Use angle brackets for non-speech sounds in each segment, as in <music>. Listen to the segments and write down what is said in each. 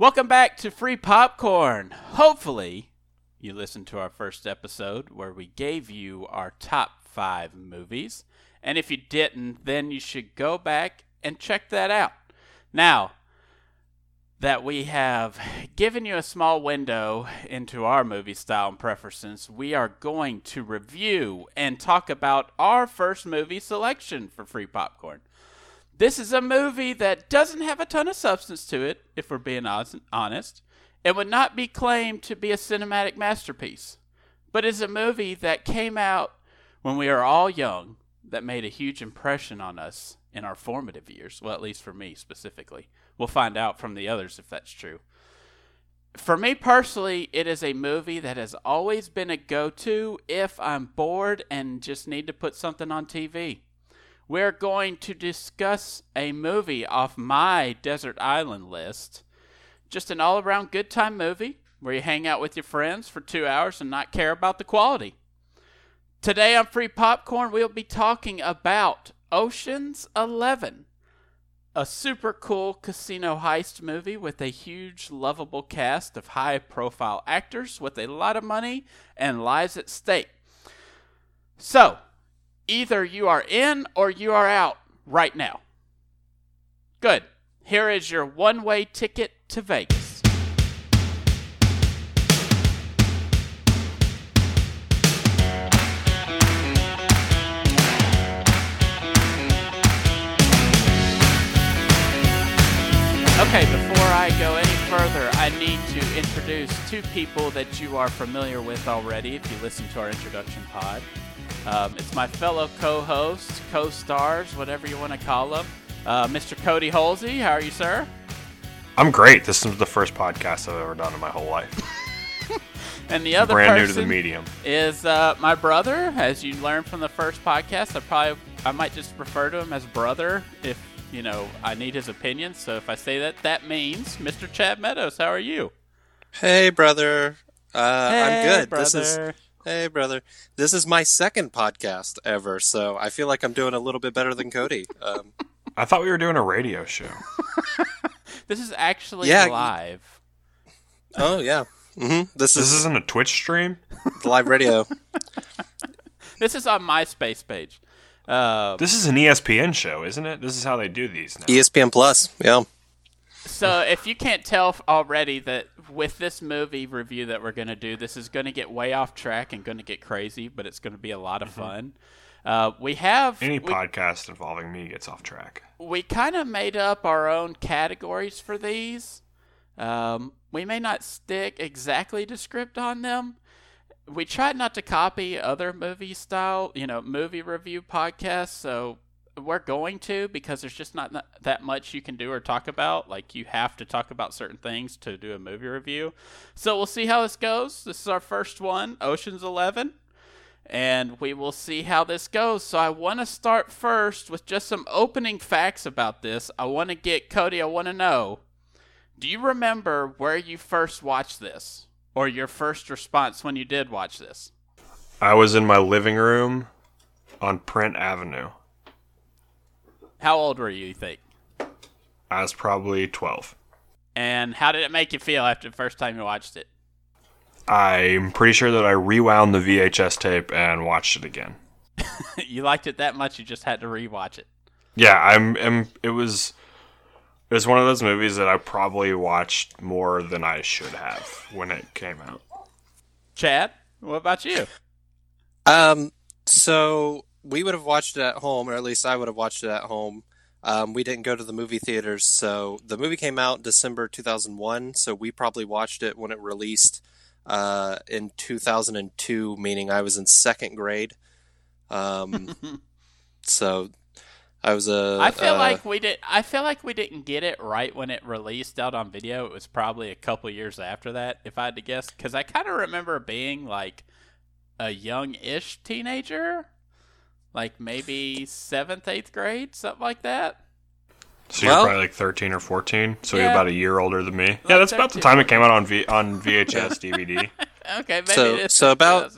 Welcome back to Free Popcorn. Hopefully, you listened to our first episode where we gave you our top five movies. And if you didn't, then you should go back and check that out. Now, that we have given you a small window into our movie style and preferences, we are going to review and talk about our first movie selection for Free Popcorn. This is a movie that doesn't have a ton of substance to it, if we're being honest. It would not be claimed to be a cinematic masterpiece, but is a movie that came out when we were all young that made a huge impression on us in our formative years. Well, at least for me specifically. We'll find out from the others if that's true. For me personally, it is a movie that has always been a go to if I'm bored and just need to put something on TV. We're going to discuss a movie off my Desert Island list. Just an all around good time movie where you hang out with your friends for two hours and not care about the quality. Today on Free Popcorn, we'll be talking about Ocean's Eleven, a super cool casino heist movie with a huge, lovable cast of high profile actors with a lot of money and lives at stake. So, Either you are in or you are out right now. Good. Here is your one way ticket to Vegas. Okay, before I go any further, I need to introduce two people that you are familiar with already if you listen to our introduction pod. Um, it's my fellow co-hosts, co-stars, whatever you want to call them. Uh, Mr. Cody Holsey, how are you, sir? I'm great. This is the first podcast I've ever done in my whole life. <laughs> and the other brand new to the medium is uh, my brother. As you learned from the first podcast, I probably I might just refer to him as brother if you know I need his opinion. So if I say that, that means Mr. Chad Meadows. How are you? Hey, brother. Uh, hey, I'm good. Brother. This is Hey, brother. This is my second podcast ever, so I feel like I'm doing a little bit better than Cody. <laughs> Um, I thought we were doing a radio show. <laughs> this is actually yeah. live. Oh yeah. Mm-hmm. This, this is, isn't a Twitch stream. <laughs> Live radio. this is on MySpace page. Uh, this is an ESPN show, isn't it? This is how they do these now. ESPN Plus. Yeah. So if you can't tell already that with this movie review that we're going to do, this is going to get way off track and going to get crazy, but it's going to be a lot of mm-hmm. fun. Uh, we have any we, podcast involving me gets off track. We kind of made up our own categories for these. Um, we may not stick exactly to script on them. We tried not to copy other movie style, you know, movie review podcasts. So we're going to because there's just not that much you can do or talk about. Like you have to talk about certain things to do a movie review. So we'll see how this goes. This is our first one, Ocean's 11, and we will see how this goes. So I want to start first with just some opening facts about this. I want to get Cody, I want to know, do you remember where you first watched this or your first response when you did watch this? I was in my living room on Print Avenue. How old were you, you think? I was probably 12. And how did it make you feel after the first time you watched it? I'm pretty sure that I rewound the VHS tape and watched it again. <laughs> you liked it that much, you just had to rewatch it. Yeah, I'm, I'm. It was. It was one of those movies that I probably watched more than I should have when it came out. Chad, what about you? Um. So we would have watched it at home, or at least I would have watched it at home. Um, we didn't go to the movie theaters, so the movie came out December 2001. So we probably watched it when it released uh, in 2002, meaning I was in second grade. Um, <laughs> so I was a. I feel uh, like we did. I feel like we didn't get it right when it released out on video. It was probably a couple years after that, if I had to guess, because I kind of remember being like a young-ish teenager like maybe seventh, eighth grade, something like that. So you're probably like 13 or 14. So yeah. you're about a year older than me. yeah, that's about the time it came out on v- on <laughs> VHS DVD. <laughs> okay, maybe so so about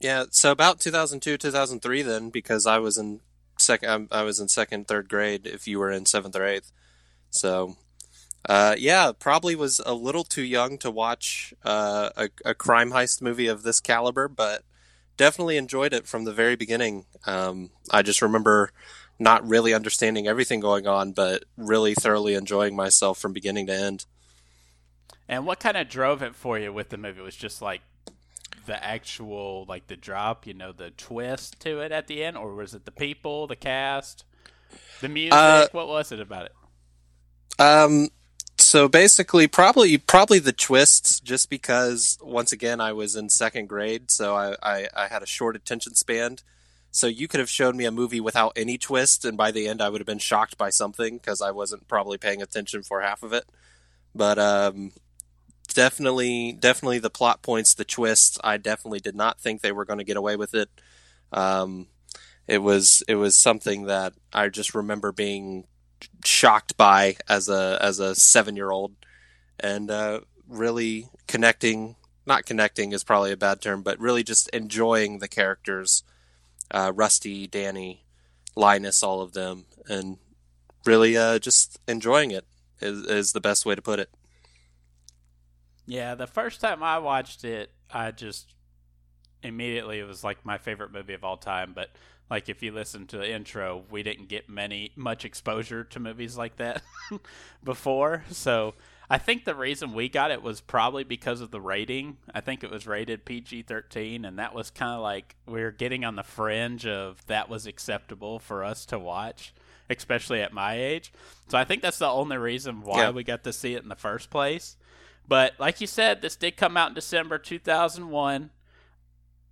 yeah, so about 2002, 2003 then, because I was in second, I was in second, third grade. If you were in seventh or eighth, so Uh, yeah, probably was a little too young to watch uh, a, a crime heist movie of this caliber, but definitely enjoyed it from the very beginning. Um, I just remember not really understanding everything going on, but really thoroughly enjoying myself from beginning to end. And what kind of drove it for you with the movie? It was just like the actual like the drop, you know, the twist to it at the end, or was it the people, the cast, the music? Uh, what was it about it? Um, so basically, probably probably the twists, just because once again I was in second grade, so I, I, I had a short attention span. So you could have shown me a movie without any twist, and by the end I would have been shocked by something because I wasn't probably paying attention for half of it. But um, definitely, definitely the plot points, the twists. I definitely did not think they were going to get away with it. Um, it was it was something that I just remember being shocked by as a as a seven year old, and uh, really connecting. Not connecting is probably a bad term, but really just enjoying the characters, uh, Rusty, Danny, Linus, all of them, and really uh, just enjoying it is, is the best way to put it. Yeah, the first time I watched it, I just immediately it was like my favorite movie of all time. But like if you listen to the intro, we didn't get many much exposure to movies like that <laughs> before. So I think the reason we got it was probably because of the rating. I think it was rated PG 13, and that was kind of like we were getting on the fringe of that was acceptable for us to watch, especially at my age. So I think that's the only reason why yeah. we got to see it in the first place. But like you said, this did come out in December 2001.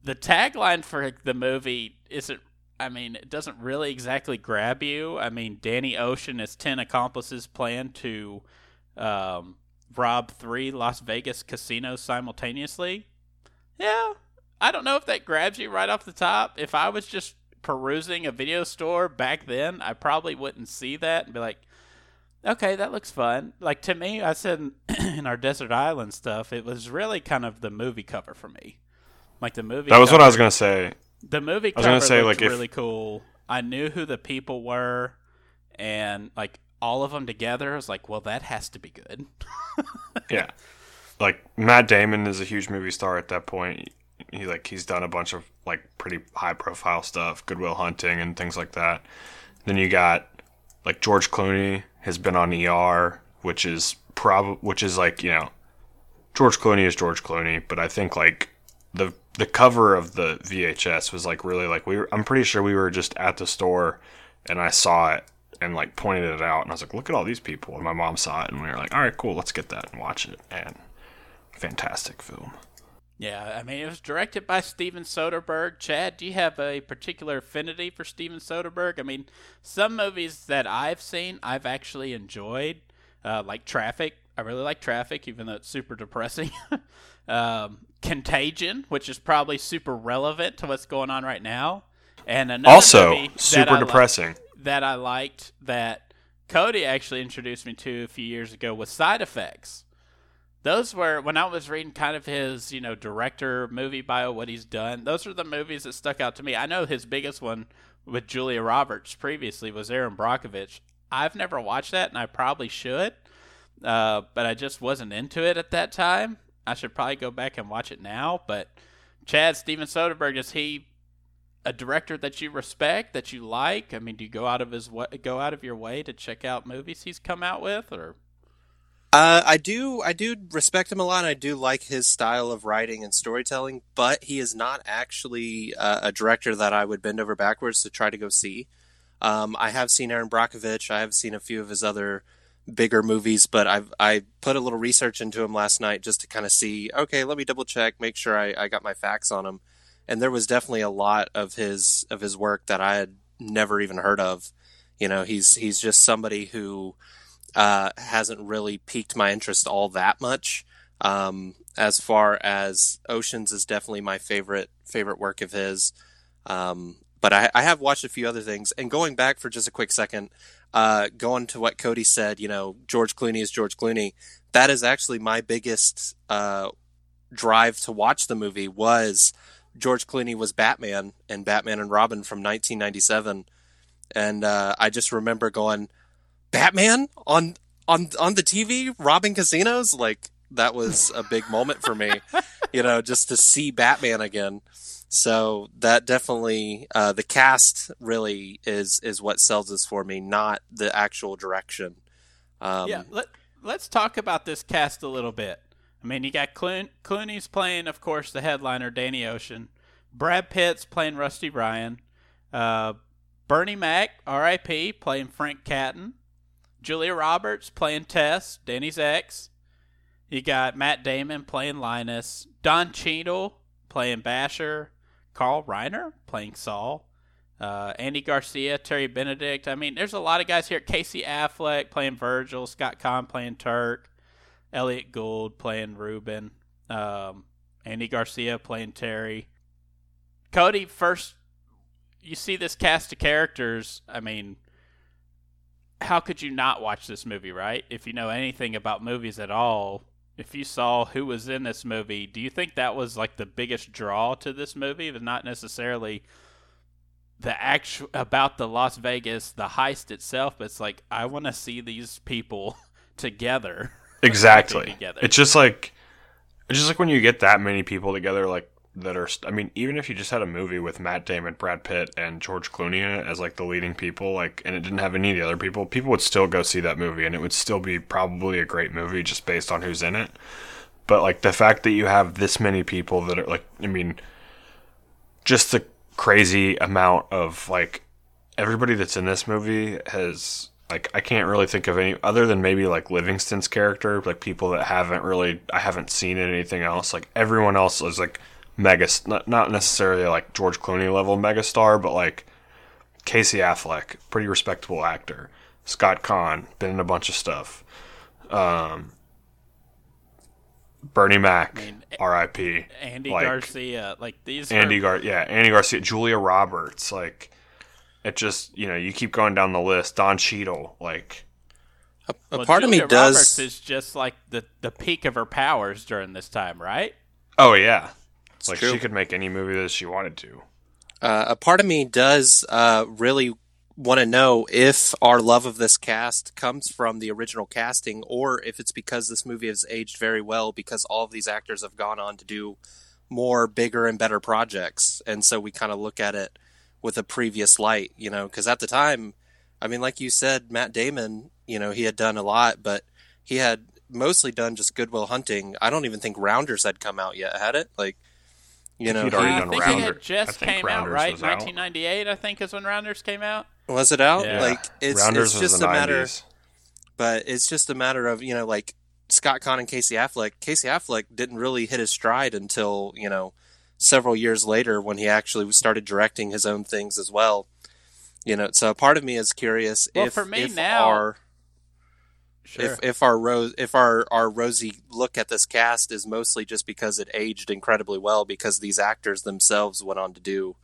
The tagline for the movie isn't I mean, it doesn't really exactly grab you. I mean, Danny Ocean has 10 accomplices plan to um, rob three Las Vegas casinos simultaneously. Yeah, I don't know if that grabs you right off the top. If I was just perusing a video store back then, I probably wouldn't see that and be like, okay, that looks fun. Like to me, I said in <clears throat> our desert island stuff, it was really kind of the movie cover for me. Like the movie. That was cover, what I was gonna say. The movie cover I was gonna say, like, really if... cool. I knew who the people were, and like all of them together, I was like, well, that has to be good. <laughs> yeah, like Matt Damon is a huge movie star at that point. He like he's done a bunch of like pretty high profile stuff, Good Will Hunting and things like that. Then you got like George Clooney has been on ER, which is prob which is like you know George Clooney is George Clooney, but I think like the the cover of the VHS was like really like we were, I'm pretty sure we were just at the store and I saw it and like pointed it out and I was like look at all these people and my mom saw it and we were like all right cool let's get that and watch it and fantastic film. Yeah, I mean it was directed by Steven Soderbergh. Chad, do you have a particular affinity for Steven Soderbergh? I mean, some movies that I've seen I've actually enjoyed, uh, like Traffic. I really like Traffic, even though it's super depressing. <laughs> um, Contagion, which is probably super relevant to what's going on right now, and another also super depressing li- that I liked that Cody actually introduced me to a few years ago was Side Effects. Those were when I was reading kind of his, you know, director movie bio, what he's done. Those are the movies that stuck out to me. I know his biggest one with Julia Roberts previously was Erin Brockovich. I've never watched that, and I probably should, uh, but I just wasn't into it at that time. I should probably go back and watch it now. But Chad Steven Soderbergh is he a director that you respect that you like? I mean, do you go out of his go out of your way to check out movies he's come out with, or? Uh, I do, I do respect him a lot. I do like his style of writing and storytelling, but he is not actually uh, a director that I would bend over backwards to try to go see. Um, I have seen Erin Brockovich. I have seen a few of his other bigger movies, but I've I put a little research into him last night just to kind of see. Okay, let me double check, make sure I, I got my facts on him. And there was definitely a lot of his of his work that I had never even heard of. You know, he's he's just somebody who uh, hasn't really piqued my interest all that much. Um, as far as Oceans is definitely my favorite favorite work of his. Um, but I, I, have watched a few other things. And going back for just a quick second, uh, going to what Cody said, you know, George Clooney is George Clooney. That is actually my biggest uh, drive to watch the movie was George Clooney was Batman and Batman and Robin from 1997, and uh, I just remember going, Batman on on on the TV robbing casinos, like that was a big moment for me. you know, just to see Batman again. So that definitely uh, the cast really is is what sells this for me, not the actual direction. Um, yeah, let let's talk about this cast a little bit. I mean, you got Clooney, Clooney's playing, of course, the headliner, Danny Ocean. Brad Pitt's playing Rusty Ryan. Uh, Bernie Mac, R.I.P., playing Frank Catton. Julia Roberts playing Tess, Danny's ex. You got Matt Damon playing Linus. Don Cheadle playing Basher. Carl Reiner playing Saul. Uh, Andy Garcia, Terry Benedict. I mean, there's a lot of guys here. Casey Affleck playing Virgil. Scott Caan playing Turk. Elliot Gould playing Ruben. Um, Andy Garcia playing Terry. Cody, first, you see this cast of characters. I mean, how could you not watch this movie, right? If you know anything about movies at all, if you saw who was in this movie, do you think that was like the biggest draw to this movie? But not necessarily the actual about the Las Vegas, the heist itself, but it's like I want to see these people <laughs> together. <laughs> Exactly. together. It's just like it's just like when you get that many people together, like that are. I mean, even if you just had a movie with Matt Damon, Brad Pitt, and George Clooney as like the leading people, like, and it didn't have any of the other people, people would still go see that movie, and it would still be probably a great movie just based on who's in it. But like the fact that you have this many people that are like, I mean, just the crazy amount of like everybody that's in this movie has like I can't really think of any other than maybe like Livingston's character, like people that haven't really I haven't seen in anything else. Like everyone else is like mega, not, not necessarily like George Clooney level megastar, but like Casey Affleck, pretty respectable actor. Scott Caan, been in a bunch of stuff. Um, Bernie Mac, I mean, R.I.P. Andy like, Garcia, like these. Andy are... Gar, yeah, Andy Garcia, Julia Roberts, like it just you know you keep going down the list. Don Cheadle, like a, a well, part Julia of me does Roberts is just like the the peak of her powers during this time, right? Oh yeah, it's like true. she could make any movie that she wanted to. Uh, a part of me does uh, really want to know if our love of this cast comes from the original casting or if it's because this movie has aged very well because all of these actors have gone on to do more bigger and better projects and so we kind of look at it with a previous light you know because at the time i mean like you said matt damon you know he had done a lot but he had mostly done just goodwill Hunting i don't even think rounders had come out yet had it like you know, he'd already uh, I think Rounder. it just came out, right? 1998, out. I think, is when Rounders came out. Was it out? Yeah. Like it's, Rounders it's just a 90s. matter, but it's just a matter of you know, like Scott Caan and Casey Affleck. Casey Affleck didn't really hit his stride until you know several years later when he actually started directing his own things as well. You know, so part of me is curious well, if for me if now, our Sure. If if our rose if our our rosy look at this cast is mostly just because it aged incredibly well because these actors themselves went on to do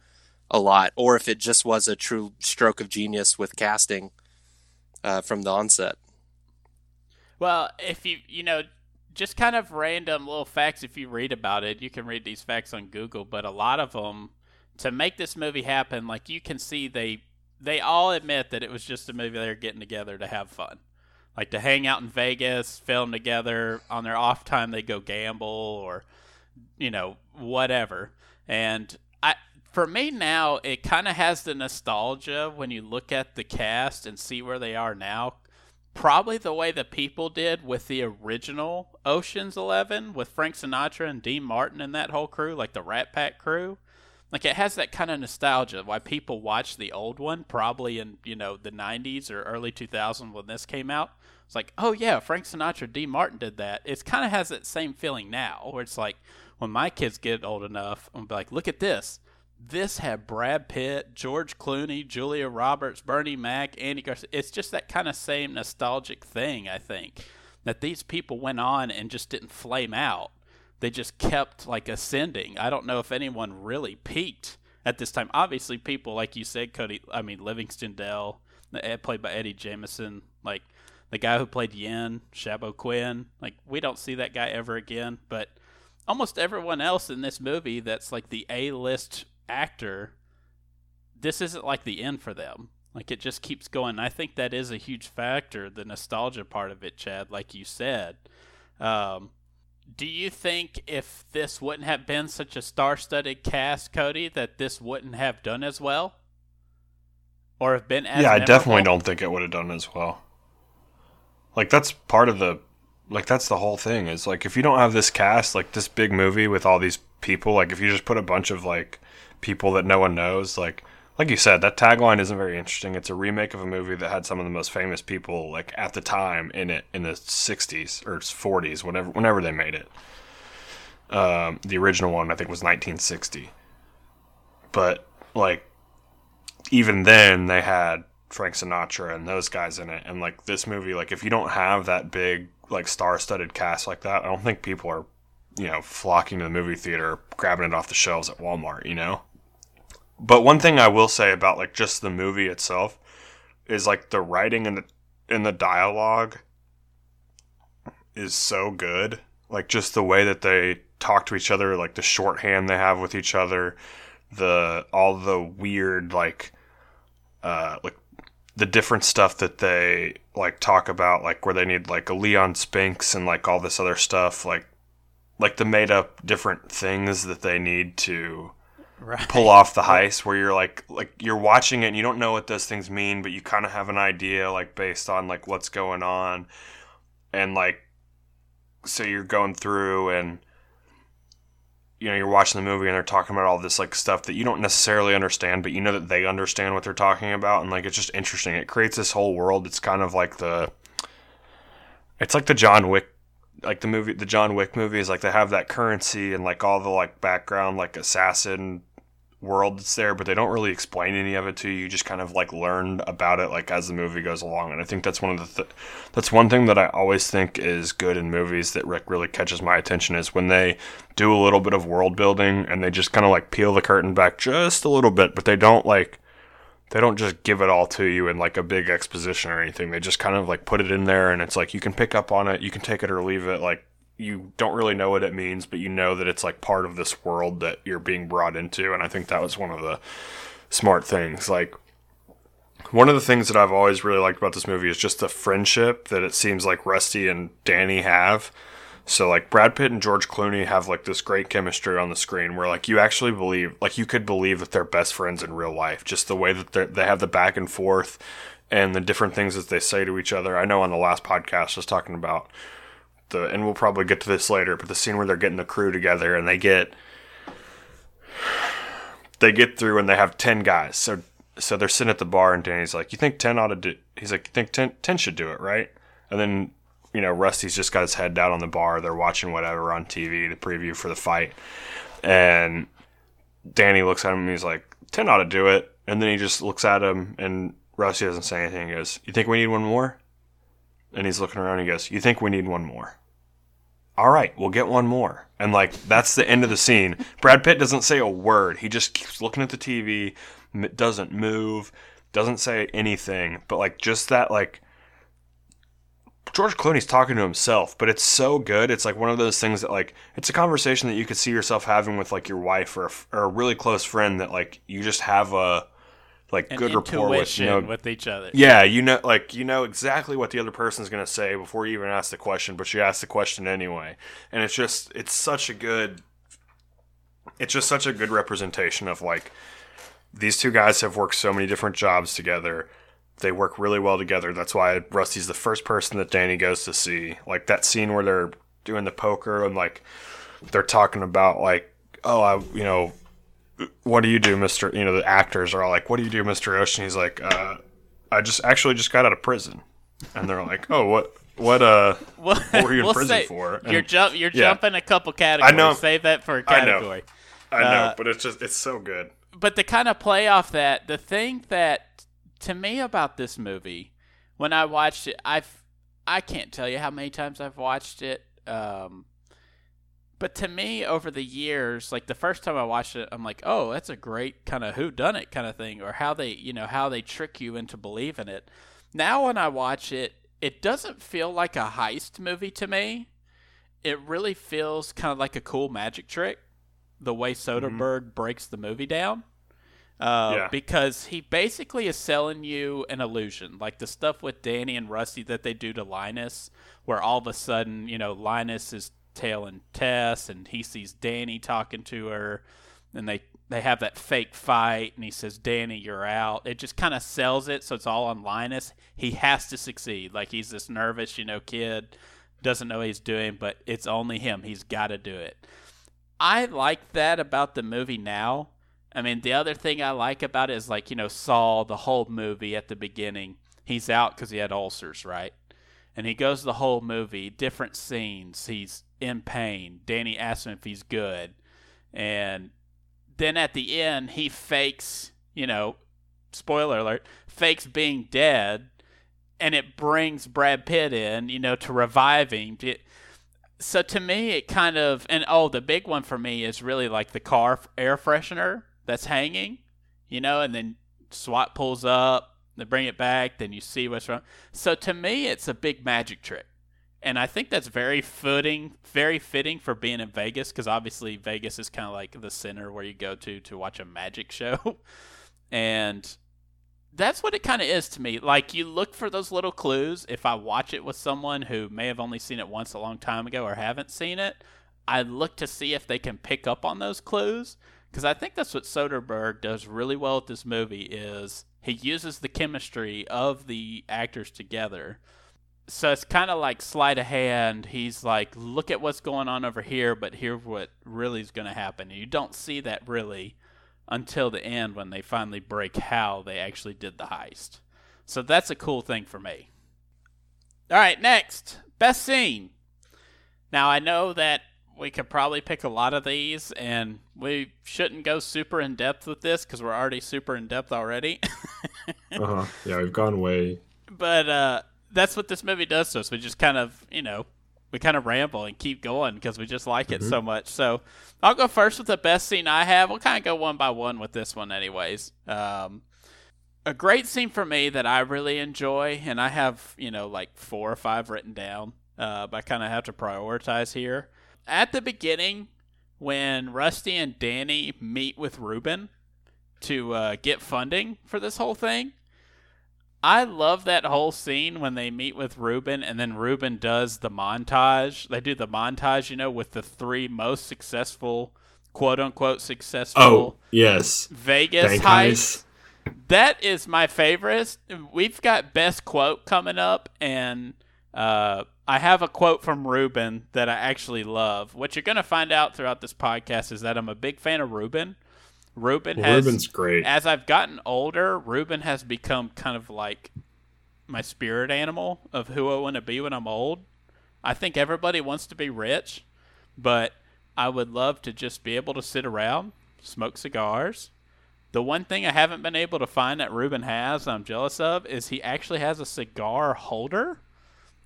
a lot, or if it just was a true stroke of genius with casting uh, from the onset. Well, if you you know just kind of random little facts, if you read about it, you can read these facts on Google, but a lot of them to make this movie happen, like you can see they they all admit that it was just a movie they're getting together to have fun like to hang out in Vegas, film together. On their off time, they go gamble or, you know, whatever. And I, for me now, it kind of has the nostalgia when you look at the cast and see where they are now. Probably the way the people did with the original Ocean's Eleven with Frank Sinatra and Dean Martin and that whole crew, like the Rat Pack crew. Like it has that kind of nostalgia. Why people watch the old one, probably in you know the '90s or early 2000s when this came out it's like, oh yeah, Frank Sinatra, Dean Martin did that. It kind of has that same feeling now, where it's like when my kids get old enough, I'm be like, look at this. This had Brad Pitt, George Clooney, Julia Roberts, Bernie Mac, Andy Garcia. It's just that kind of same nostalgic thing, I think, that these people went on and just didn't flame out. They just kept like ascending. I don't know if anyone really peaked at this time. Obviously, people like you said, Cody. I mean, Livingston Dell, eh, played by Eddie Jemison, like the guy who played Yen, Shaobo Qin, like we don't see that guy ever again. But almost everyone else in this movie that's like the A list actor, this isn't like the end for them. Like it just keeps going. I think that is a huge factor, the nostalgia part of it, Chad, like you said. Um, do you think if this wouldn't have been such a star-studded cast, Cody, that this wouldn't have done as well, or have been as? yeah, I definitely don't think it would have done as well. Like that's part of the, like that's the whole thing. Is like if you don't have this cast, like this big movie with all these people, like if you just put a bunch of like people that no one knows, like like you said, that tagline isn't very interesting. It's a remake of a movie that had some of the most famous people like at the time in it in the '60s or '40s, whenever whenever they made it. Um, the original one I think was 1960, but like even then they had Frank Sinatra and those guys in it, and like this movie, like if you don't have that big like star-studded cast like that, I don't think people are you know flocking to the movie theater, grabbing it off the shelves at Walmart, you know. But one thing I will say about like just the movie itself is like the writing and the and the dialogue is so good. Like just the way that they talk to each other, like the shorthand they have with each other, the all the weird like uh like the different stuff that they like talk about like where they need like a Leon Spinks and like all this other stuff like like the made up different things that they need to right. pull off the heist where you're like like you're watching it and you don't know what those things mean but you kind of have an idea like based on like what's going on and like so you're going through and you know you're watching the movie and they're talking about all this like stuff that you don't necessarily understand but you know that they understand what they're talking about and like it's just interesting. It creates this whole world. It's kind of like the it's like the John Wick like the movie the John Wick movies like they have that currency and like all the like background like assassin world that's there but they don't really explain any of it to you you just kind of like learn about it like as the movie goes along and I think that's one of the th- that's one thing that I always think is good in movies that Rick really catches my attention is when they do a little bit of world building and they just kind of like peel the curtain back just a little bit but they don't like they don't just give it all to you in like a big exposition or anything. They just kind of like put it in there and it's like you can pick up on it, you can take it or leave it. Like you don't really know what it means, but you know that it's like part of this world that you're being brought into. And I think that was one of the smart things. Like one of the things that I've always really liked about this movie is just the friendship that it seems like Rusty and Danny have. So like Brad Pitt and George Clooney have like this great chemistry on the screen where like you actually believe like you could believe that they're best friends in real life just the way that they have the back and forth and the different things that they say to each other. I know on the last podcast I was talking about the and we'll probably get to this later, but the scene where they're getting the crew together and they get they get through and they have 10 guys. So so they're sitting at the bar and Danny's like, "You think 10 ought to do He's like, "You think 10, 10 should do it, right?" And then you know, Rusty's just got his head down on the bar. They're watching whatever on TV, the preview for the fight. And Danny looks at him and he's like, 10 ought to do it. And then he just looks at him and Rusty doesn't say anything. He goes, You think we need one more? And he's looking around and he goes, You think we need one more? All right, we'll get one more. And like, that's the end of the scene. Brad Pitt doesn't say a word. He just keeps looking at the TV, doesn't move, doesn't say anything. But like, just that, like, George Clooney's talking to himself, but it's so good. It's like one of those things that like it's a conversation that you could see yourself having with like your wife or a, or a really close friend that like you just have a like An good rapport with. You know, with each other. yeah, you know, like you know exactly what the other person's gonna say before you even ask the question, but you ask the question anyway, and it's just it's such a good, it's just such a good representation of like these two guys have worked so many different jobs together. They work really well together. That's why Rusty's the first person that Danny goes to see. Like that scene where they're doing the poker and like they're talking about like, oh, I, you know, what do you do, Mister? You know, the actors are all like, what do you do, Mister Ocean? He's like, uh, I just actually just got out of prison, and they're like, oh, what, what, uh, <laughs> What, what were you in we'll prison say- for? And You're jump. You're yeah. jumping a couple categories. I know. Save that for a I know. category. I know, uh, but it's just it's so good. but to kind of play off that, the thing that to me about this movie, when I watched it, I've I can't tell you how many times I've watched it. Um, but to me, over the years, like the first time I watched it, I'm like, oh, that's a great kind of who done it kind of thing, or how they, you know, how they trick you into believing it. Now, when I watch it, it doesn't feel like a heist movie to me. It really feels kind of like a cool magic trick, the way Soderbergh breaks the movie down. Uh, Yeah. Because he basically is selling you an illusion, like the stuff with Danny and Rusty that they do to Linus, where all of a sudden, you know, Linus is tailing Tess, and he sees Danny talking to her, and they they have that fake fight, and he says, "Danny, you're out." It just kind of sells it, so it's all on Linus. He has to succeed. Like he's this nervous, you know, kid, doesn't know what he's doing, but it's only him. He's got to do it. I like that about the movie now. I mean, the other thing I like about it is like, you know, Saul, the whole movie at the beginning, he's out because he had ulcers, right? And he goes the whole movie, different scenes. He's in pain. Danny asks him if he's good. And then at the end, he fakes, you know, spoiler alert, fakes being dead. And it brings Brad Pitt in, you know, to revive him. It, so to me it kind of and oh the big one for me is really like the car air freshener that's hanging you know and then swat pulls up they bring it back then you see what's wrong so to me it's a big magic trick and i think that's very fitting very fitting for being in vegas because obviously vegas is kind of like the center where you go to to watch a magic show <laughs> and that's what it kind of is to me. Like you look for those little clues. If I watch it with someone who may have only seen it once a long time ago or haven't seen it, I look to see if they can pick up on those clues because I think that's what Soderbergh does really well with this movie is he uses the chemistry of the actors together. So it's kind of like sleight of hand. He's like, look at what's going on over here, but here's what really is going to happen. And you don't see that really until the end when they finally break how they actually did the heist. So that's a cool thing for me. All right, next, best scene. Now I know that we could probably pick a lot of these, and we shouldn't go super in depth with this because we're already super in depth already. <laughs> Uh huh. Yeah, we've gone way. but uh, that's what this movie does to us. We just kind of, you know, we kind of ramble and keep going because we just like it so much. So I'll go first with the best scene I have. We'll kind of go one by one with this one, anyways. Um, a great scene for me that I really enjoy, and I have, you know, like four or five written down, uh, but I kind of have to prioritize here. At the beginning, when Rusty and Danny meet with Ruben to uh, get funding for this whole thing, I love that whole scene when they meet with Ruben and then Ruben does the montage. They do the montage, you know, with the three most successful, quote unquote, successful Oh yes, Vegas Bank heists. That is my favorite. We've got best quote coming up, and uh, I have a quote from Ruben that I actually love. What you're going to find out throughout this podcast is that I'm a big fan of Ruben. Ruben Well, has Ruben's great. as I've gotten older, Ruben has become kind of like my spirit animal of who I want to be when I'm old. I think everybody wants to be rich, but I would love to just be able to sit around, smoke cigars. The one thing I haven't been able to find that Ruben has, I'm jealous of, is he actually has a cigar holder.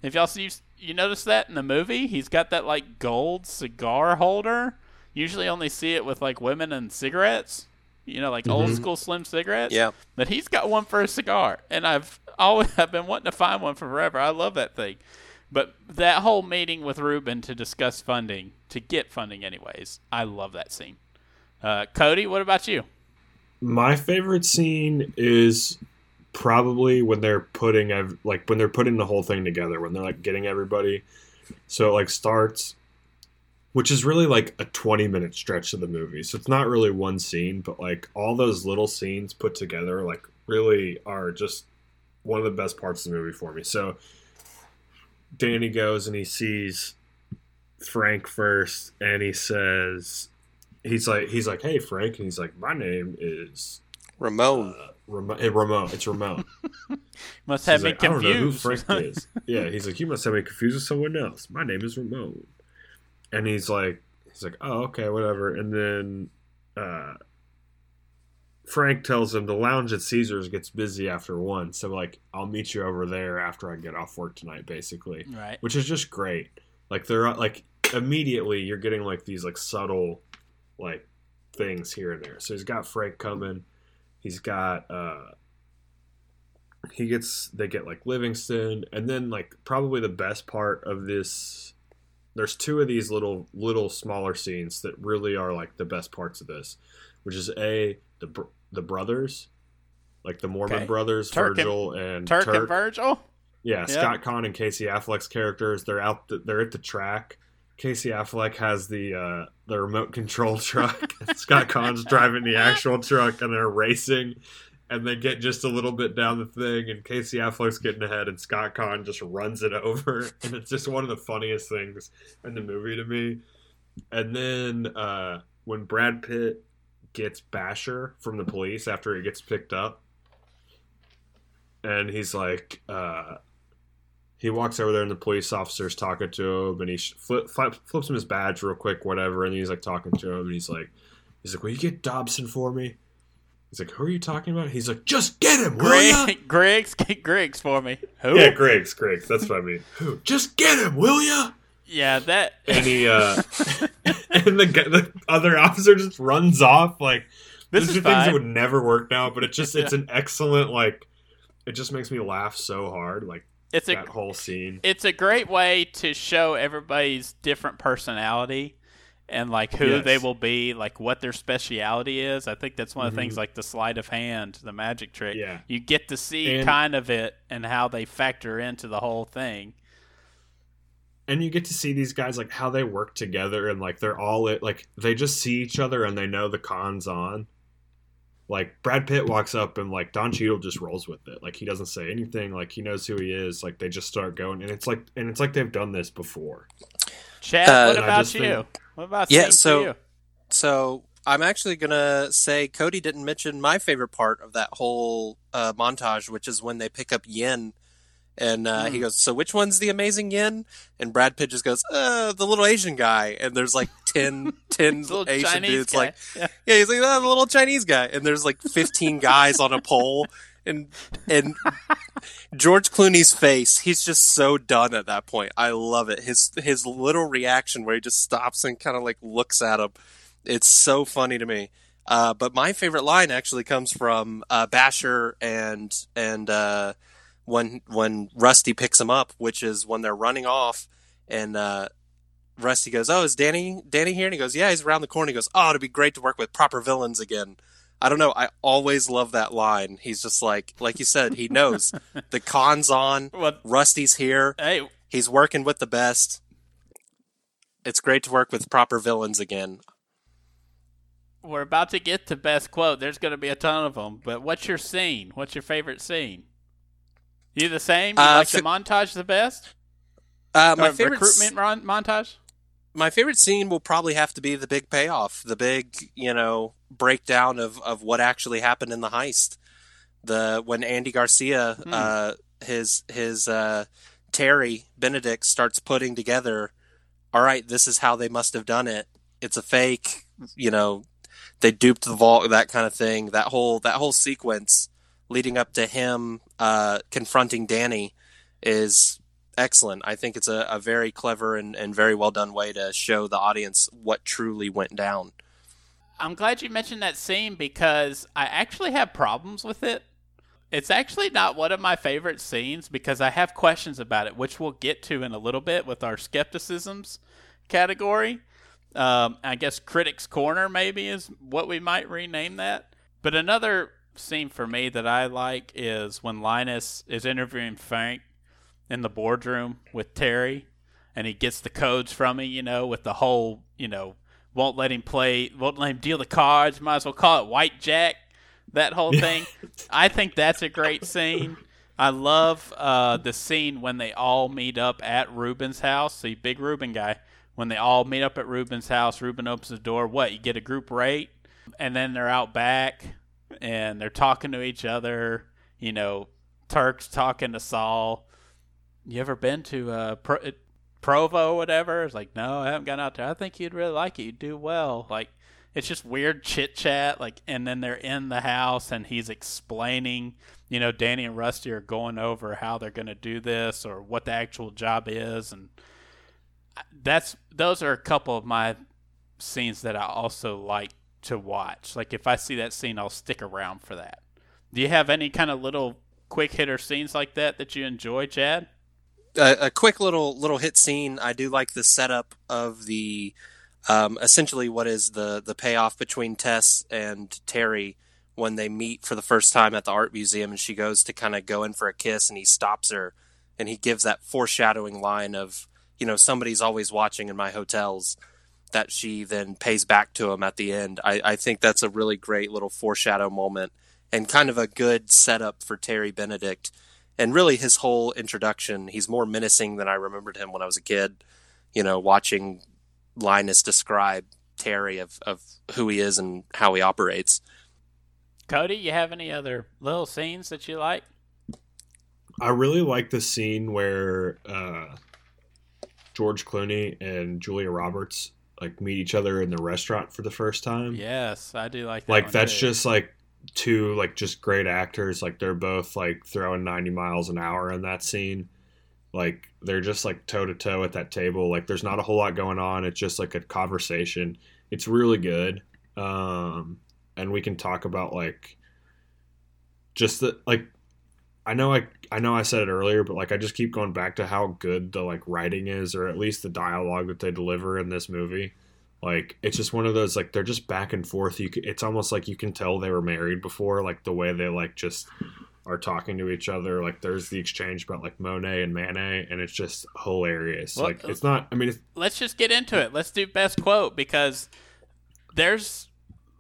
If y'all see, you notice that in the movie, he's got that like gold cigar holder. Usually, only see it with like women and cigarettes. You know, like old school slim cigarettes. Yeah. But he's got one for a cigar, and I've always I've been wanting to find one for forever. I love that thing. But that whole meeting with Ruben to discuss funding, to get funding, anyways, I love that scene. Uh, Cody, what about you? My favorite scene is probably when they're putting ev- like when they're putting the whole thing together when they're like getting everybody. So it like starts, which is really like a twenty minute stretch of the movie. So it's not really one scene, but like all those little scenes put together, like really are just one of the best parts of the movie for me. So Danny goes and he sees Frank first, and he says, he's like, he's like, hey Frank, and he's like, my name is Ramon. uh, Ramon. Hey, Ramon. It's Ramon. <laughs> Must He's have me like, I don't know who confused. Frank <laughs> is. Yeah, he's like, you must have me confused with someone else. My name is Ramon. And he's like, he's like, oh, okay, whatever. And then uh, Frank tells him the lounge at Caesars gets busy after one, so like, I'll meet you over there after I get off work tonight, basically right. which is just great. Like they're like immediately you're getting like these like subtle like things here and there. So he's got Frank coming. He's got uh he gets they get like Livingston and then like probably the best part of this there's two of these little little smaller scenes that really are like the best parts of this, which is a the br- the brothers, like the Mormon Okay. brothers, Turk Virgil and Turk, Turk. and Virgil. Yeah, Yeah. Scott Caan and Casey Affleck's characters. They're out. The, they're at the track. Casey Affleck has the uh, the remote control <laughs> truck. Scott Caan's driving the <laughs> actual truck, and they're racing. And they get just a little bit down the thing, and Casey Affleck's getting ahead, and Scott Caan just runs it <laughs> over, and it's just one of the funniest things in the movie to me. And then uh, when Brad Pitt gets Basher from the police after he gets picked up, and he's like, uh, he walks over there and the police officer's talking to him and he flip, flip, flips him his badge real quick whatever and he's like talking to him and he's like he's like will you get dobson for me he's like who are you talking about he's like just get him will ya? Greg, Griggs, get Griggs for me. Who? yeah griggs griggs that's what i mean <laughs> who just get him will ya Yeah, that. <laughs> and he uh <laughs> and the, guy- the other officer just runs off like This these is are things that would never work now but it just it's an excellent like it just makes me laugh so hard like It's a that whole scene it's a great way to show everybody's different personality and like who Yes. they will be, like what their speciality is. I think that's one of the things like the sleight of hand, the magic trick. Yeah. You get to see And- kind of it and how they factor into the whole thing. and you get to see these guys like how they work together and like they're all it like they just see each other and they know the cons on like brad pitt walks up and like don Cheadle just rolls with it like he doesn't say anything like he knows who he is like they just start going and it's like and it's like they've done this before Chad, Uh, what about you? think- what about Yeah, so-? So I'm actually gonna say Cody didn't mention my favorite part of that whole uh, montage, which is when they pick up Yen, and uh, Hmm. he goes, "So which one's the amazing Yen?" And Brad Pitt just goes, "Uh, the little Asian guy." And there's like 10, <laughs> 10 little Asian Chinese dudes, guy. like Yeah. yeah, he's like oh, the little Chinese guy, and there's like 15 guys on a pole, and and George Clooney's face, he's just so done at that point. I love it. His his little reaction where he just stops and kind of like looks at him. It's so funny to me. Uh, but my favorite line actually comes from uh, Basher and and uh, when when Rusty picks him up, which is when they're running off, and uh, Rusty goes, "Oh, is Danny Danny here?" And he goes, "Yeah, he's around the corner." He goes, "Oh, it'd be great to work with proper villains again." I don't know. I always love that line. He's just like, like you said, he knows <laughs> the con's on. Well, Rusty's here. hey, He's working with the best. It's great to work with proper villains again. we're about to get to best quote. There's going to be a ton of them. But what's your scene? What's your favorite scene? You the same? You Uh, like the montage the best? Uh, my Or favorite recruitment ron- montage? My favorite scene will probably have to be the big payoff, the big, you know, breakdown of, of what actually happened in the heist. The when Andy Garcia, Hmm. uh, his his uh, Terry Benedict starts putting together. All right, this is how they must have done it. It's a fake, you know. They duped the vault, that kind of thing. That whole that whole sequence leading up to him uh, confronting Danny is excellent. I think it's a, a very clever and, and very well done way to show the audience what truly went down. I'm glad you mentioned that scene because I actually have problems with it. It's actually not one of my favorite scenes because I have questions about it, which we'll get to in a little bit with our skepticisms category. Um, I guess Critics Corner maybe is what we might rename that. But another scene for me that I like is when Linus is interviewing Frank in the boardroom with Terry, and he gets the codes from me, you know, with the whole, you know, won't let him play, won't let him deal the cards. Might as well call it White Jack. That whole thing. I think that's a great scene. I love uh, the scene when they all meet up at Ruben's house. The big Ruben guy. When they all meet up at Ruben's house, Ruben opens the door. What? You get a group rate, and then they're out back and they're talking to each other. You know, Turk's talking to Saul. You ever been to uh, Pro- Provo or whatever? It's like, no, I haven't gone out there. I think you'd really like it. You'd do well. Like, it's just weird chit chat. Like, and then they're in the house and he's explaining. You know, Danny and Rusty are going over how they're going to do this or what the actual job is, and that's those are a couple of my scenes that I also like to watch. Like, if I see that scene, I'll stick around for that. Do you have any kind of little quick hitter scenes like that that you enjoy, Chad? A, a quick little little hit scene. I do like the setup of the um, essentially what is the the payoff between Tess and Terry when they meet for the first time at the art museum and she goes to kind of go in for a kiss and he stops her and he gives that foreshadowing line of, you know, somebody's always watching in my hotels that she then pays back to him at the end. I, I think that's a really great little foreshadow moment and kind of a good setup for Terry Benedict. And really his whole introduction, he's more menacing than I remembered him when I was a kid, you know, watching Linus describe Terry of, of who he is and how he operates. Cody, you have any other little scenes that you like? I really like the scene where uh, George Clooney and Julia Roberts like meet each other in the restaurant for the first time. Yes, I do like that. like one, that's too. just like two like just great actors. Like they're both like throwing ninety miles an hour in that scene. Like they're just like toe to toe at that table. Like there's not a whole lot going on. It's just like a conversation. It's really good. Um, and we can talk about like just the like I know I I know I said it earlier, but like I just keep going back to how good the like writing is, or at least the dialogue that they deliver in this movie. Like it's just one of those like they're just back and forth. You it's almost like you can tell they were married before, like the way they like just are talking to each other. Like there's the exchange about like Monet and Manet, and it's just hilarious. Well, like it's not. I mean, it's, let's just get into it. Let's do best quote because there's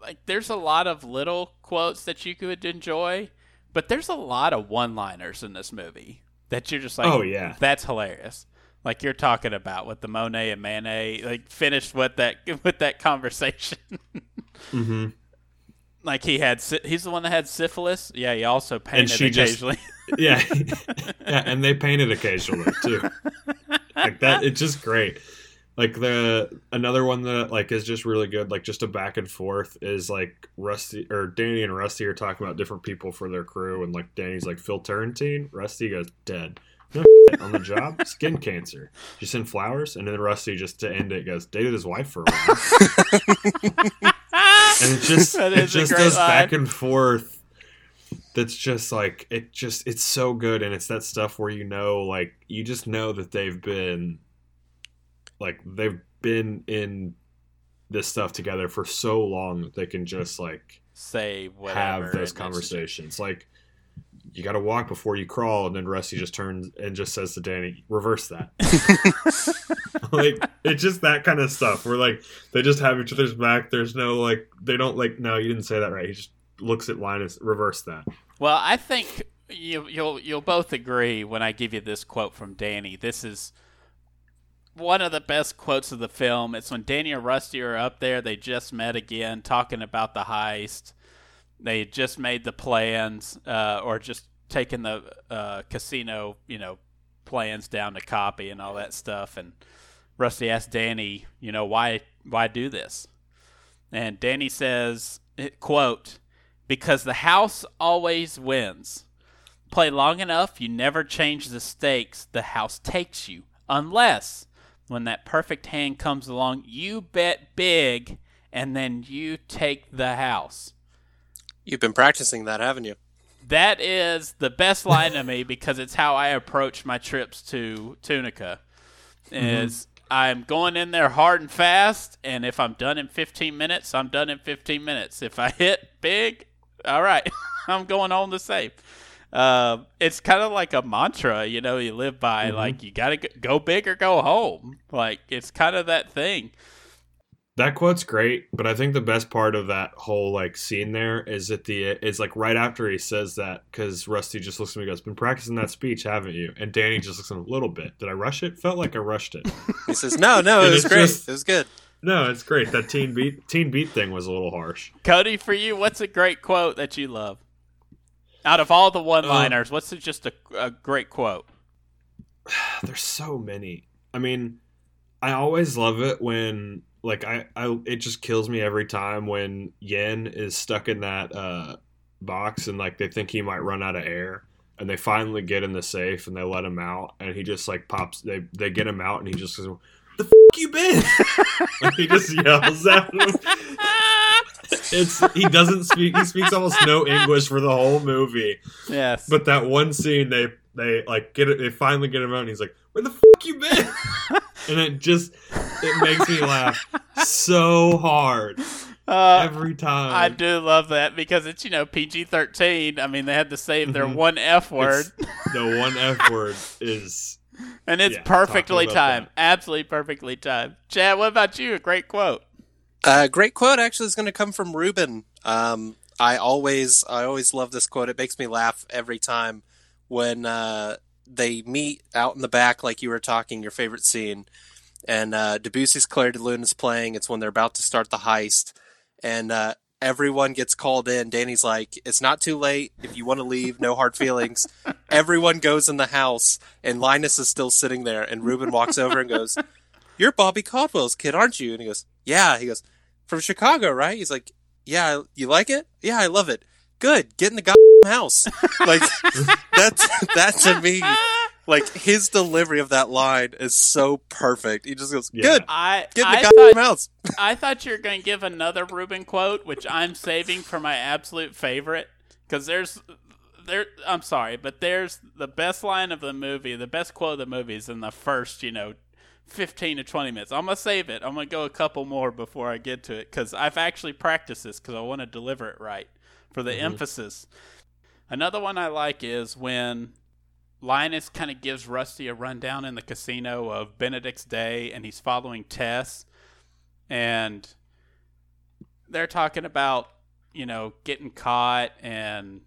like there's a lot of little quotes that you could enjoy, but there's a lot of one-liners in this movie that you're just like, Oh, yeah. that's hilarious. Like you're talking about with the Monet and Manet, like finished with that <laughs> with that conversation. mm-hmm. like he had, he's the one that had syphilis. Yeah, he also painted she just- occasionally. <laughs> yeah, <laughs> yeah, and they painted occasionally too. like that, it's just great. Like the another one that like is just really good. Like just a back and forth is like Rusty or Danny and Rusty are talking about different people for their crew, and like Danny's like Phil Turrentine, Rusty goes dead. No <laughs> on the job, skin cancer. You send flowers, and then Rusty just to end it goes dated his wife for a while, <laughs> and it just it just goes line. back and forth that's just like it just it's so good and it's that stuff where you know like you just know that they've been like they've been in this stuff together for so long that they can just like Say whatever. have those and it's just- conversations like you got to walk before you crawl and then Rusty just turns and just says to Danny reverse that <laughs> <laughs> like it's just that kind of stuff where like they just have each other's back there's no like they don't like no you didn't say that right he just looks at Linus reverse that Well, I think you, you'll you'll both agree when I give you this quote from Danny. This is one of the best quotes of the film. It's when Danny and Rusty are up there. They just met again, talking about the heist. They had just made the plans, uh, or just taken the uh, casino, you know, plans down to copy and all that stuff. And Rusty asked Danny, you know, why why do this? And Danny says, quote, because the house always wins. Play long enough, you never change the stakes, the house takes you. Unless, when that perfect hand comes along, you bet big and then you take the house. You've been practicing that, haven't you? That is the best line to me because it's how I approach my trips to Tunica. Is I'm going in there hard and fast, and if I'm done in 15 minutes, I'm done in 15 minutes. If I hit big, all right, <laughs> I'm going on the safe. Uh, it's kind of like a mantra, you know, you live by. Like you got to go big or go home. Like it's kind of that thing. That quote's great, but I think the best part of that whole like scene there is at the is like right after he says that because Rusty just looks at me and goes, "Been practicing that speech, haven't you?" And Danny just looks at him a little bit. Did I rush it? Felt like I rushed it. He says, "No, no, it was great. just- It was good." no, it's great. That teen beat teen beat thing was a little harsh. Cody, for you, what's a great quote that you love? Out of all the one-liners, uh, what's just a, a great quote? <sighs> There's so many. I mean, I always love it when like I, I it just kills me every time when Yen is stuck in that uh box and like they think he might run out of air and they finally get in the safe and they let him out and he just like pops they they get him out and he just says the f- you been <laughs> like, he just yells at him it's he doesn't speak he speaks almost no english for the whole movie Yes. but that one scene, they they like get it. They finally get him out, and he's like, "Where the fuck you been?" <laughs> and it just it makes me laugh so hard. Uh, every time. I do love that because it's you know PG thirteen. I mean, they had to save their Mhm. one F word, the one F word is <laughs> and it's yeah, perfectly timed, absolutely perfectly timed. Chad, what about you? A great quote. Uh, great quote actually is going to come from Reuben. Um, I always, I always love this quote. It makes me laugh every time when uh, they meet out in the back, like you were talking, your favorite scene, and uh, Debussy's Clair de Lune is playing. It's when they're about to start the heist, and uh, everyone gets called in. Danny's like, "It's not too late. If you want to leave, no hard feelings." <laughs> everyone goes in the house, and Linus is still sitting there, and Reuben walks over and goes, "You're Bobby Caldwell's kid, aren't you?" And he goes, "Yeah." He goes, "From Chicago, right?" He's like, "Yeah, you like it? Yeah, I love it. Good. Get in the goddamn house." like <laughs> that's that to me, like his delivery of that line is so perfect. He just goes, Yeah. "Good. I Get in the I goddamn thought house." I thought you were going to give another Reuben quote, which I'm saving for my absolute favorite because there's there. I'm sorry, but there's the best line of the movie, the best quote of the movie is in the first, you know, 15 to 20 minutes. I'm gonna save it. I'm gonna go a couple more before I get to it because I've actually practiced this because I want to deliver it right for the emphasis. Another one I like is when Linus kind of gives Rusty a rundown in the casino of Benedict's day, and he's following Tess, and they're talking about you know getting caught, and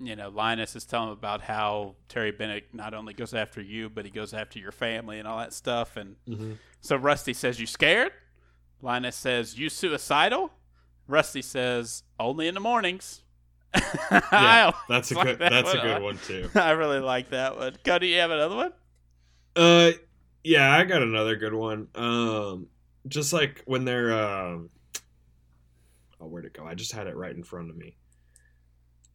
you know Linus is telling him about how Terry Benedict not only goes after you, but he goes after your family and all that stuff, and Mhm. so Rusty says, "You scared?" Linus says, "You suicidal?" Rusty says, "Only in the mornings." <laughs> <laughs> yeah, that's a like good that that's a one. good one too. <laughs> I really like that one. Cody, you have another one? Uh, yeah, I got another good one. Um, just like when they're um, oh, where'd it go? I just had it right in front of me.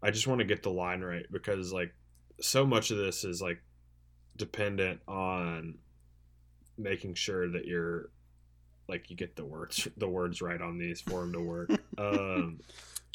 I just want to get the line right because like so much of this is like dependent on making sure that you're like you get the words the words right on these for them to work. <laughs> Um,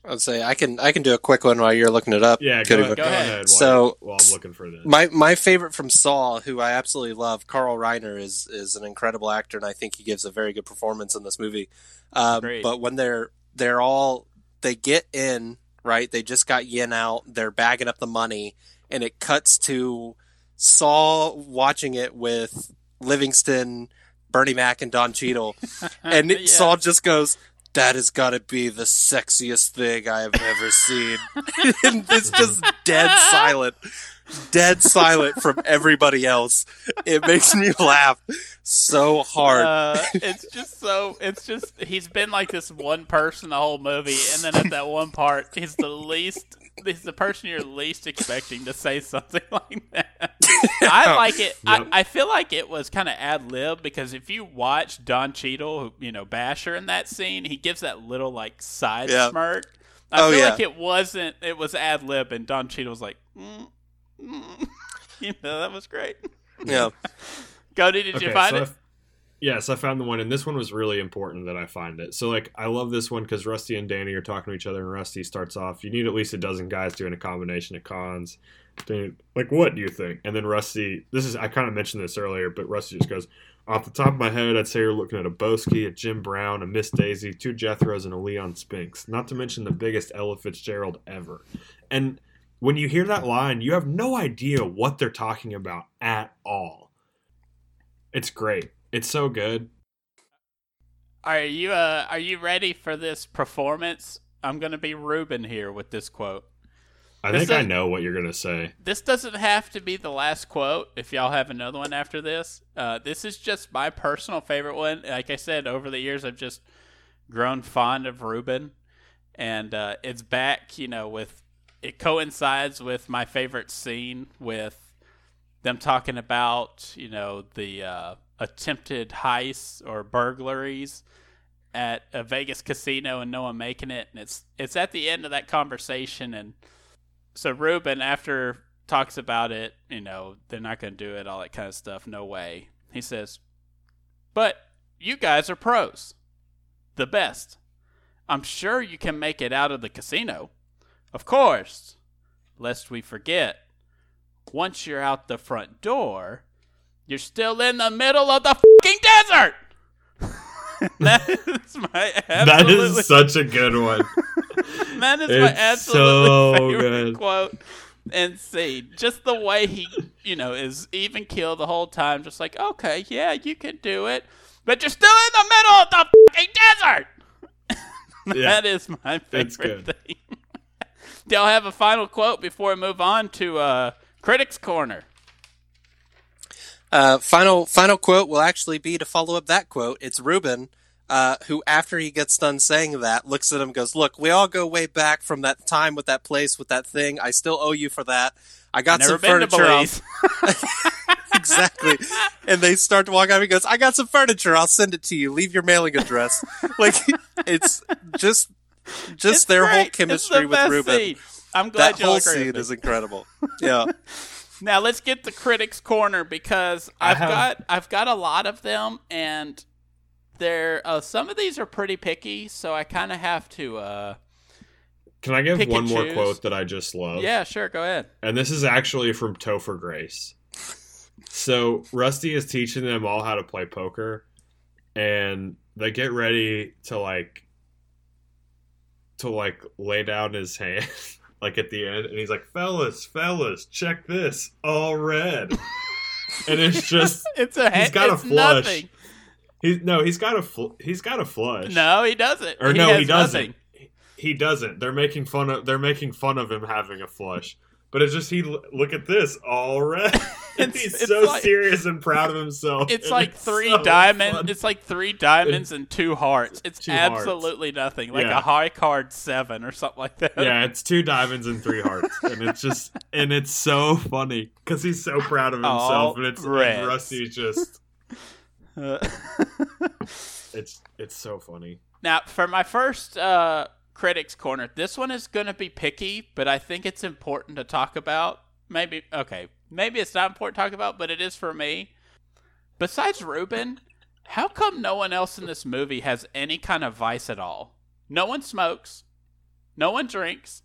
I'd say I can I can do a quick one while you're looking it up. yeah, go, ahead, go Go ahead. ahead. So- while I'm looking for this, My my favorite from Saul, who I absolutely love, Carl Reiner is is an incredible actor, and I think he gives a very good performance in this movie. Um, but when they're they're all they get in right, they just got Yen out, they're bagging up the money, and it cuts to Saul watching it with Livingston, Bernie Mac, and Don Cheadle, <laughs> and Yeah. Saul just goes. That has got to be the sexiest thing I have ever seen. <laughs> and it's just dead silent, dead silent from everybody else. It makes me laugh so hard. Uh, it's just so. It's just he's been like this one person the whole movie, and then at that one part, he's the least. He's the person you're least expecting to say something <laughs> like that. <laughs> I like it. Yep. I, I feel like it was kind of ad lib because if you watch Don Cheadle, you know Basher in that scene, he gives that little like side Yeah. smirk. I Oh, feel yeah. like it wasn't. It was ad lib, and Don Cheadle was like, mm, mm. <laughs> you know, that was great. yeah. Cody, did you find so it? I f- yes, I found the one, and this one was really important that I find it. So, like, I love this one because Rusty and Danny are talking to each other, and Rusty starts off, "You need at least a dozen guys doing a combination of cons." Danny, like, what do you think? And then Rusty, this is I kind of mentioned this earlier, but Rusty just goes, "Off the top of my head, I'd say you're looking at a Boesky, a Jim Brown, a Miss Daisy, two Jethros, and a Leon Spinks. Not to mention the biggest Ella Fitzgerald ever." And when you hear that line, you have no idea what they're talking about at all. It's great. It's so good. Are you uh are you ready for this performance? I'm gonna be Reuben here with this quote. I This think I know what you're gonna say. This doesn't have to be the last quote if y'all have another one after this. Uh, this is just my personal favorite one. Like I said, over the years I've just grown fond of Reuben. And uh, it's back, you know, with it coincides with my favorite scene with them talking about, you know, the uh, attempted heists or burglaries at a Vegas casino and no one making it. And it's it's at the end of that conversation and so Reuben, after talks about it, you know, they're not going to do it, all that kind of stuff. No way. He says, but you guys are pros, the best. I'm sure you can make it out of the casino. Of course, lest we forget, once you're out the front door, you're still in the middle of the fucking desert. <laughs> That's my That is such a good one. <laughs> that is my It's absolutely so favorite good. quote and scene. Just the way he, you know, is even keel the whole time. Just like, okay, yeah, you can do it, but you're still in the middle of the fucking desert. <laughs> Yeah. that is my favorite good. thing. Do y'all have a final quote before we move on to uh, Critics Corner? Uh, final final quote will actually be to follow up that quote. It's Reuben, uh, who after he gets done saying that, looks at him, and goes, "Look, we all go way back from that time with that place with that thing. I still owe you for that. I got Never some furniture. I'll <laughs> exactly. And they start to walk out. He goes, "I got some furniture. I'll send it to you. Leave your mailing address." <laughs> like it's just just It's their whole great. It's chemistry the with Reuben. scene. I'm glad That y'all whole agree scene is incredible. <laughs> Yeah. Now let's get the critics corner because I I've have- got I've got a lot of them and they're uh, some of these are pretty picky, so I kind of have to. Uh, Can I give Pick one more choose. quote that I just love? yeah, sure, go ahead. And this is actually from Topher Grace. So Rusty is teaching them all how to play poker, and they get ready to like to like lay down his <laughs> hand like at the end, and he's like, "Fellas, fellas, check this, all red." <laughs> and it's just <laughs> It's a He's got a flush. Nothing. he's no, he's got a fl- he's got a flush. No, he doesn't. or he no, he doesn't. nothing. He doesn't. They're making fun of. They're making fun of him having a flush. But it's just he. Look at this, all red. <laughs> And <laughs> It's- he's it's so like- serious and proud of himself. It's like three so diamonds. It's like three diamonds and two hearts. It's Two hearts. absolutely nothing. Like Yeah. a high card seven or something like that. yeah, it's two diamonds and three hearts, and it's just and it's so funny because he's so proud of himself, All and it's and Rusty's just Uh, <laughs> it's it's so funny. Now, for my first uh, critics corner, this one is going to be picky, but I think it's important to talk about. Maybe okay, maybe it's not important to talk about, but it is for me. Besides Reuben, how come no one else in this movie has any kind of vice at all? No one smokes, no one drinks.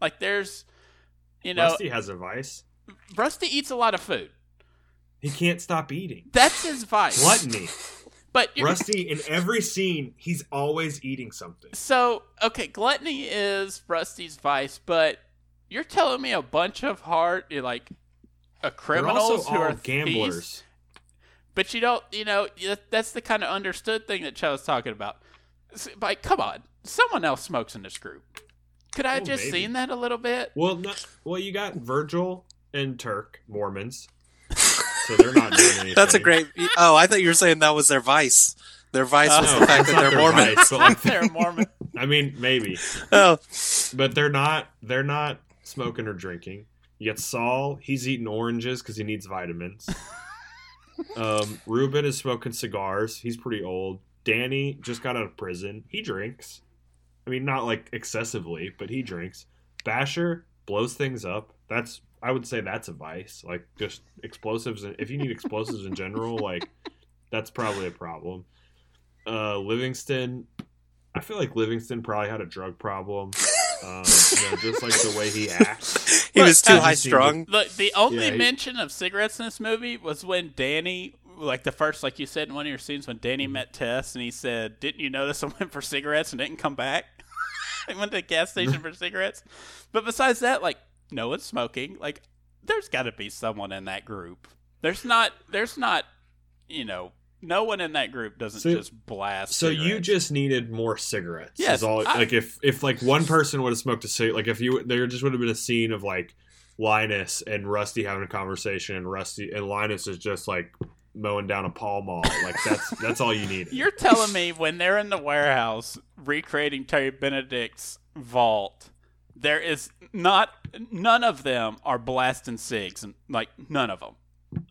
Like there's, you know, Rusty has a vice. Rusty eats a lot of food. He can't stop eating. That's his vice. Gluttony. But Rusty in every scene, he's always eating something. So, okay, gluttony is Rusty's vice, but you're telling me a bunch of hard, like, uh, criminals who are gamblers. thieves, but you don't, you know, that's the kind of understood thing that Joe was talking about. S- Like, come on, someone else smokes in this group. Could I have Oh, just maybe. seen that a little bit? Well, not, well, you got Virgil and Turk Mormons, so they're not doing anything. <laughs> That's a great. Oh, I thought you were saying that was their vice. Their vice was Oh, the fact that they're their Mormons. vice, like, <laughs> They're Mormon. I mean, maybe, Oh, but they're not. They're not smoking or drinking. You got Saul. He's eating oranges because he needs vitamins. <laughs> Um, Reuben is smoking cigars. He's pretty old. Danny just got out of prison. He drinks. I mean, not like excessively, but he drinks. Basher blows things up. That's I would say that's a vice. Like just explosives. If you need explosives in general, like that's probably a problem. Uh, Livingston, I feel like Livingston probably had a drug problem. Um, you know, just like the way he acts. he was too I high need strung. Look, the only Yeah, he- mention of cigarettes in this movie was when Danny, like the first, like you said in one of your scenes, when Danny Mm-hmm. met Tess and he said, "Didn't you notice I went for cigarettes and didn't come back? <laughs> I went to the gas station for cigarettes." But besides that, like no one's smoking. Like there's got to be someone in that group. There's not. There's not. You know, no one in that group doesn't So- just blast. So you just needed more cigarettes. Yes, all, I- like if if like one person would have smoked a cig, like if you there just would have been a scene of like Linus and Rusty having a conversation, and Rusty and Linus is just like mowing down a Pall Mall. Like that's <laughs> that's all you need. You're telling me when they're in the warehouse recreating Terry Benedict's vault, there is not none of them are blasting cigs, and like none of them,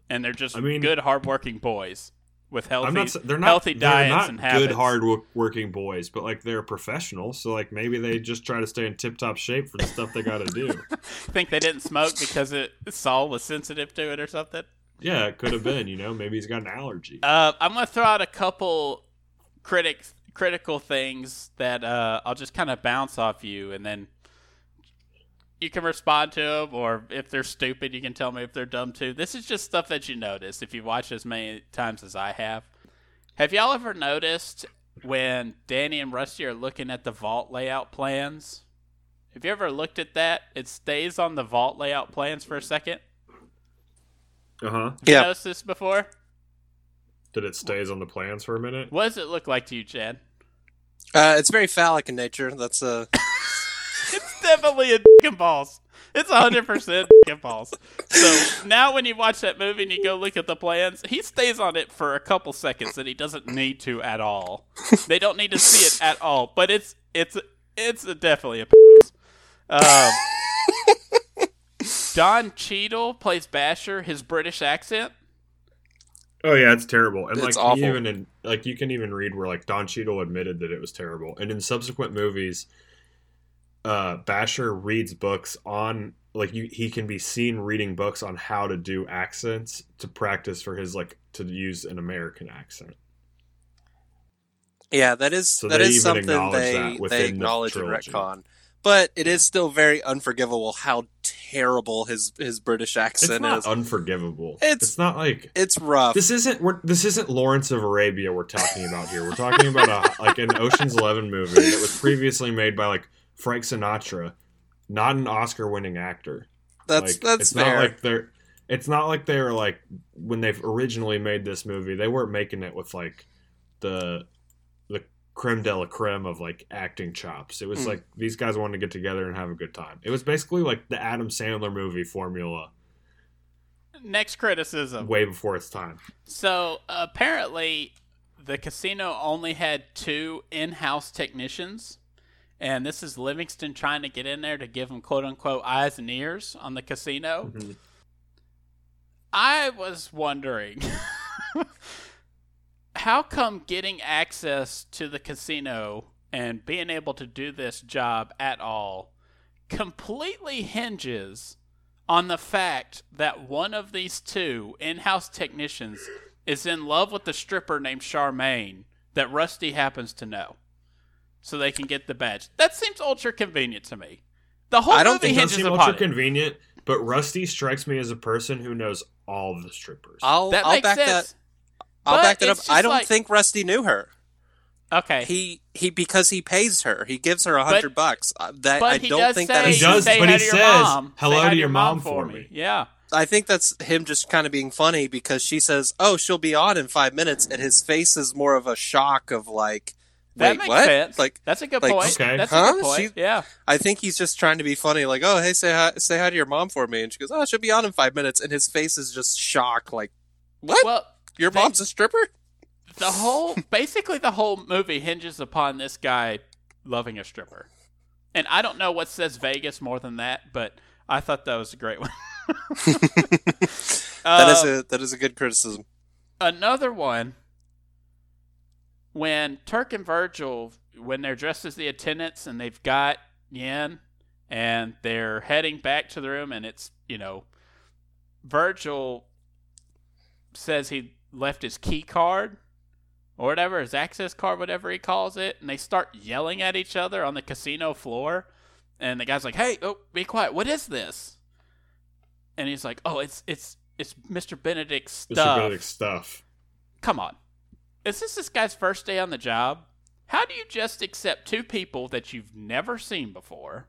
and they're just I mean- good, hardworking boys with healthy, I'm not. They're not. healthy they're not and good, hard working boys, but like they're professionals. So like maybe they just try to stay in tip top shape for the stuff they got to do. <laughs> Think they didn't smoke because it, Saul was sensitive to it or something. Yeah, it could have been. You know, maybe he's got an allergy. Uh, I'm gonna throw out a couple critics critical things that uh, I'll just kind of bounce off you, and then you can respond to them, or if they're stupid, you can tell me if they're dumb too. This is just stuff that you notice if you watch as many times as I have. Have y'all ever noticed when Danny and Rusty are looking at the vault layout plans. Have you ever looked at that? It stays on the vault layout plans for a second. Uh huh. Have you Yeah. noticed this before? That it stays on the plans for a minute. What does it look like to you, Chad? Uh, it's very phallic in nature. That's uh, <laughs> It's definitely a dick and balls. It's hundred percent dick and balls. So now, when you watch that movie and you go look at the plans, he stays on it for a couple seconds, and he doesn't need to at all. They don't need to see it at all, but it's it's it's a, definitely a. Um, Don Cheadle plays Basher. His British accent. Oh yeah, it's terrible. And It's like awful. even in like you can even read where like Don Cheadle admitted that it was terrible. And in subsequent movies, uh Basher reads books on like you he can be seen reading books on how to do accents to practice for his like to use an American accent. yeah, that is So that is something acknowledge they that they within the acknowledge in retcon. But it is still very unforgivable how terrible his his British It's accent not is. unforgivable. It's- It's, not like it's rough. this isn't we're, this isn't Lawrence of Arabia we're talking about here. We're talking about a like an Ocean's Eleven movie that was previously made by like Frank Sinatra, not an Oscar-winning actor. that's like, that's it's fair. not like they're it's not like they were like when they've originally made this movie they weren't making it with like the the creme de la creme of like acting chops it was Mm. like these guys wanted to get together and have a good time it was basically like the adam sandler movie formula Next criticism. way before its time So apparently, the casino only had two in-house technicians, and this is Livingston trying to get in there to give him "quote unquote" eyes and ears on the casino. Mhm. I was wondering, <laughs> how come getting access to the casino and being able to do this job at all completely hinges on the fact that one of these two in-house technicians is in love with the stripper named Charmaine that Rusty happens to know, so they can get the badge. That seems ultra convenient to me. The whole I don't movie think it does hinges seem upon ultra it. convenient but rusty strikes me as a person who knows all the strippers I'll That I'll makes back sense. that I'll But back that up. I don't like- think Rusty knew her. Okay, He he because he pays her. He gives her a hundred bucks. Uh, That but I don't think say, that He does, say but he to your says, mom. "Hello Say hi to your mom for me." Yeah. I think that's him just kind of being funny because she says, "Oh, she'll be on in five minutes," and his face is more of a shock of like, That "Wait, makes what?" sense. Like, That's a good like, point. Okay. That's Huh? a good point. She- yeah. I think he's just trying to be funny, like, "Oh, hey, say hi, say hi to your mom for me," and she goes, "Oh, she'll be on in five minutes," and his face is just shock, like, "What? Well, your they- mom's a stripper?" the whole basically the whole movie hinges upon this guy loving a stripper. And I don't know what says Vegas more than that, but I thought that was a great one. <laughs> that is Uh, a that is a good criticism. another one when Turk and Virgil when they're dressed as the attendants and they've got Yen and they're heading back to the room and it's you know Virgil says he left his key card or whatever his access card whatever he calls it and they start yelling at each other on the casino floor and the guy's like hey oh be quiet what is this and he's like oh it's it's it's Mr. Benedict's Mr. stuff Benedict stuff come on. Is this this guy's first day on the job? How do you just accept two people that you've never seen before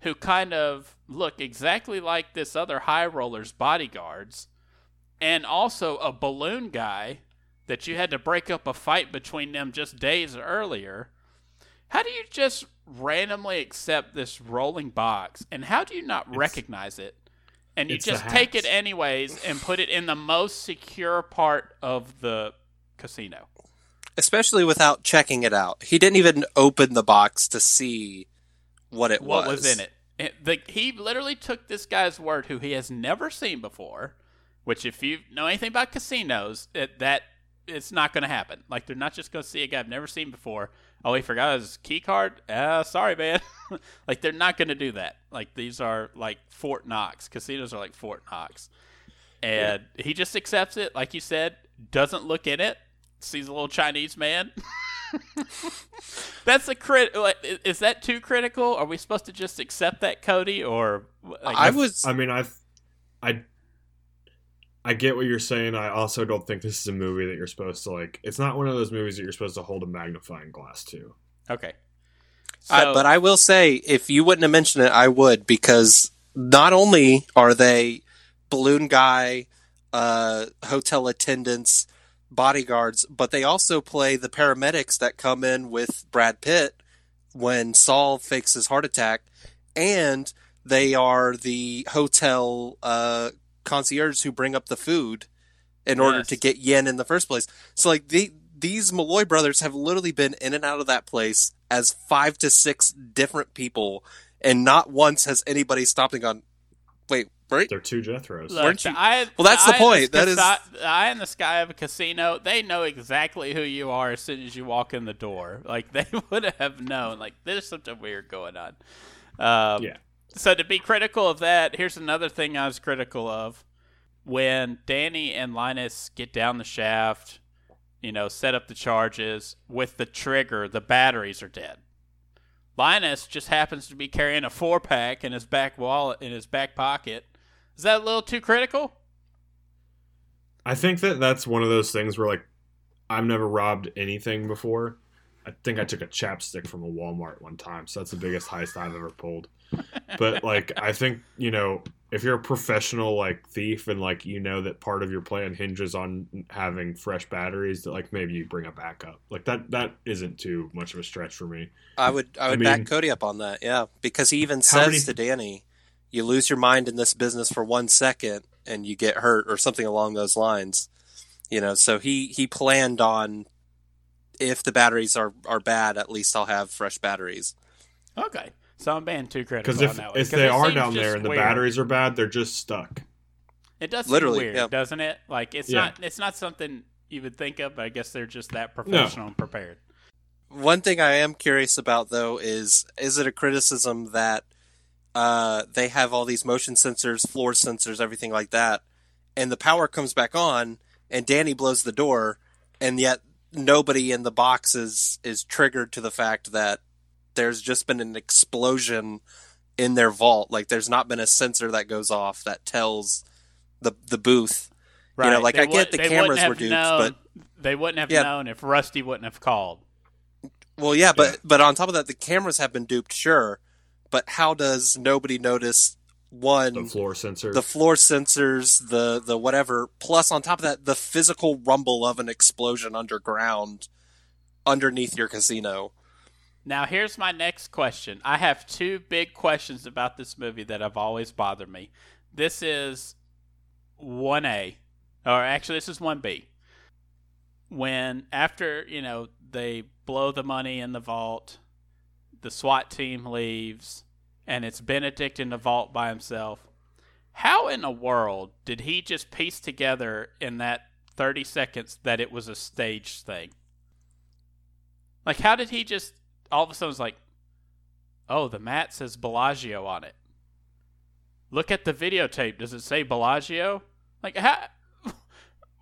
who kind of look exactly like this other high roller's bodyguards and also a balloon guy that you had to break up a fight between them just days earlier? How do you just randomly accept this rolling box and how do you not It's- recognize it? And you just take it anyways and put it in the most secure part of the casino. Especially without checking it out. He didn't even open the box to see what it what was. was in it. it the, he literally took this guy's word, who he has never seen before. Which, if you know anything about casinos, it, that it's not going to happen. Like they're not just going to see a guy I've never seen before. Oh, he forgot his key card. Uh, sorry, man. <laughs> like they're not going to do that. Like these are like Fort Knox. Casinos are like Fort Knox, and he just accepts it. Like you said, doesn't look in it. Sees a little Chinese man. That's a crit. like, Is that too critical? Are we supposed to just accept that, Cody? Or like, I was I mean, I, I, I get what you're saying. I also don't think this is a movie that you're supposed to like. It's not one of those movies that you're supposed to hold a magnifying glass to. Okay. I- but I will say, if you wouldn't have mentioned it, I would because not only are they balloon guy, uh, hotel attendants, bodyguards, but they also play the paramedics that come in with Brad Pitt when Saul fakes his heart attack, and they are the hotel uh, concierge who bring up the food in order Yes. to get yen in the first place. So like the these Malloy brothers have literally been in and out of that place as five to six different people, and not once has anybody stopped and gone, "Wait, right? They're two Jethros. Look, Weren't the you- eye- Well, that's the eye in point. That sky- is- the eye in the sky of a casino. They know exactly who you are as soon as you walk in the door. Like they <laughs> would have known. Like there's something weird going on. Um, Yeah. So to be critical of that, here's another thing I was critical of. When Danny and Linus get down the shaft, you know, set up the charges with the trigger, the batteries are dead. Linus just happens to be carrying a four pack in his back wallet in his back pocket. Is that a little too critical? I think that that's one of those things where like I've never robbed anything before. I think I took a chapstick from a Walmart one time, so that's the biggest heist I've ever pulled. But <laughs> like I think, you know, if you're a professional like thief and like you know that part of your plan hinges on having fresh batteries, that like maybe you bring a backup. Like that that isn't too much of a stretch for me. I would I I would mean- back Cody up on that, yeah, because he even says many- to Danny, "You lose your mind in this business for one second, and you get hurt, or something along those lines." You know, so he he planned on if the batteries are are bad, at least I'll have fresh batteries. Okay. So I'm being too critical Because on if that one. if 'Cause they are down there and the weird. batteries are bad, they're just stuck. It does Literally, seem weird, yeah. doesn't it? Like it's Yeah. not it's not something you would think of, but I guess they're just that professional and prepared. One thing I am curious about though is is it a criticism that uh, they have all these motion sensors, floor sensors, everything like that, and the power comes back on, and Danny blows the door, and yet nobody in the box is is triggered to the fact that there's just been an explosion in their vault. Like there's not been a sensor that goes off that tells the the booth. Right. You know, like They I get would- the cameras were duped, known- they wouldn't have Yeah. known if Rusty wouldn't have called. Well, yeah, but Yeah. but on top of that, the cameras have been duped, sure. But how does nobody notice one The floor sensor. the floor sensors, the the whatever, plus on top of that, the physical rumble of an explosion underground underneath your casino? Now, here's my next question. I have two big questions about this movie that have always bothered me. This is 1A, or actually, this is 1B. When, after, you know, they blow the money in the vault, the SWAT team leaves, and it's Benedict in the vault by himself. How in the world did he just piece together in that 30 seconds that it was a staged thing? Like, how did he just all of a sudden was like, oh, the mat says Bellagio on it. Look at the videotape. Does it say Bellagio? Like, how? <laughs>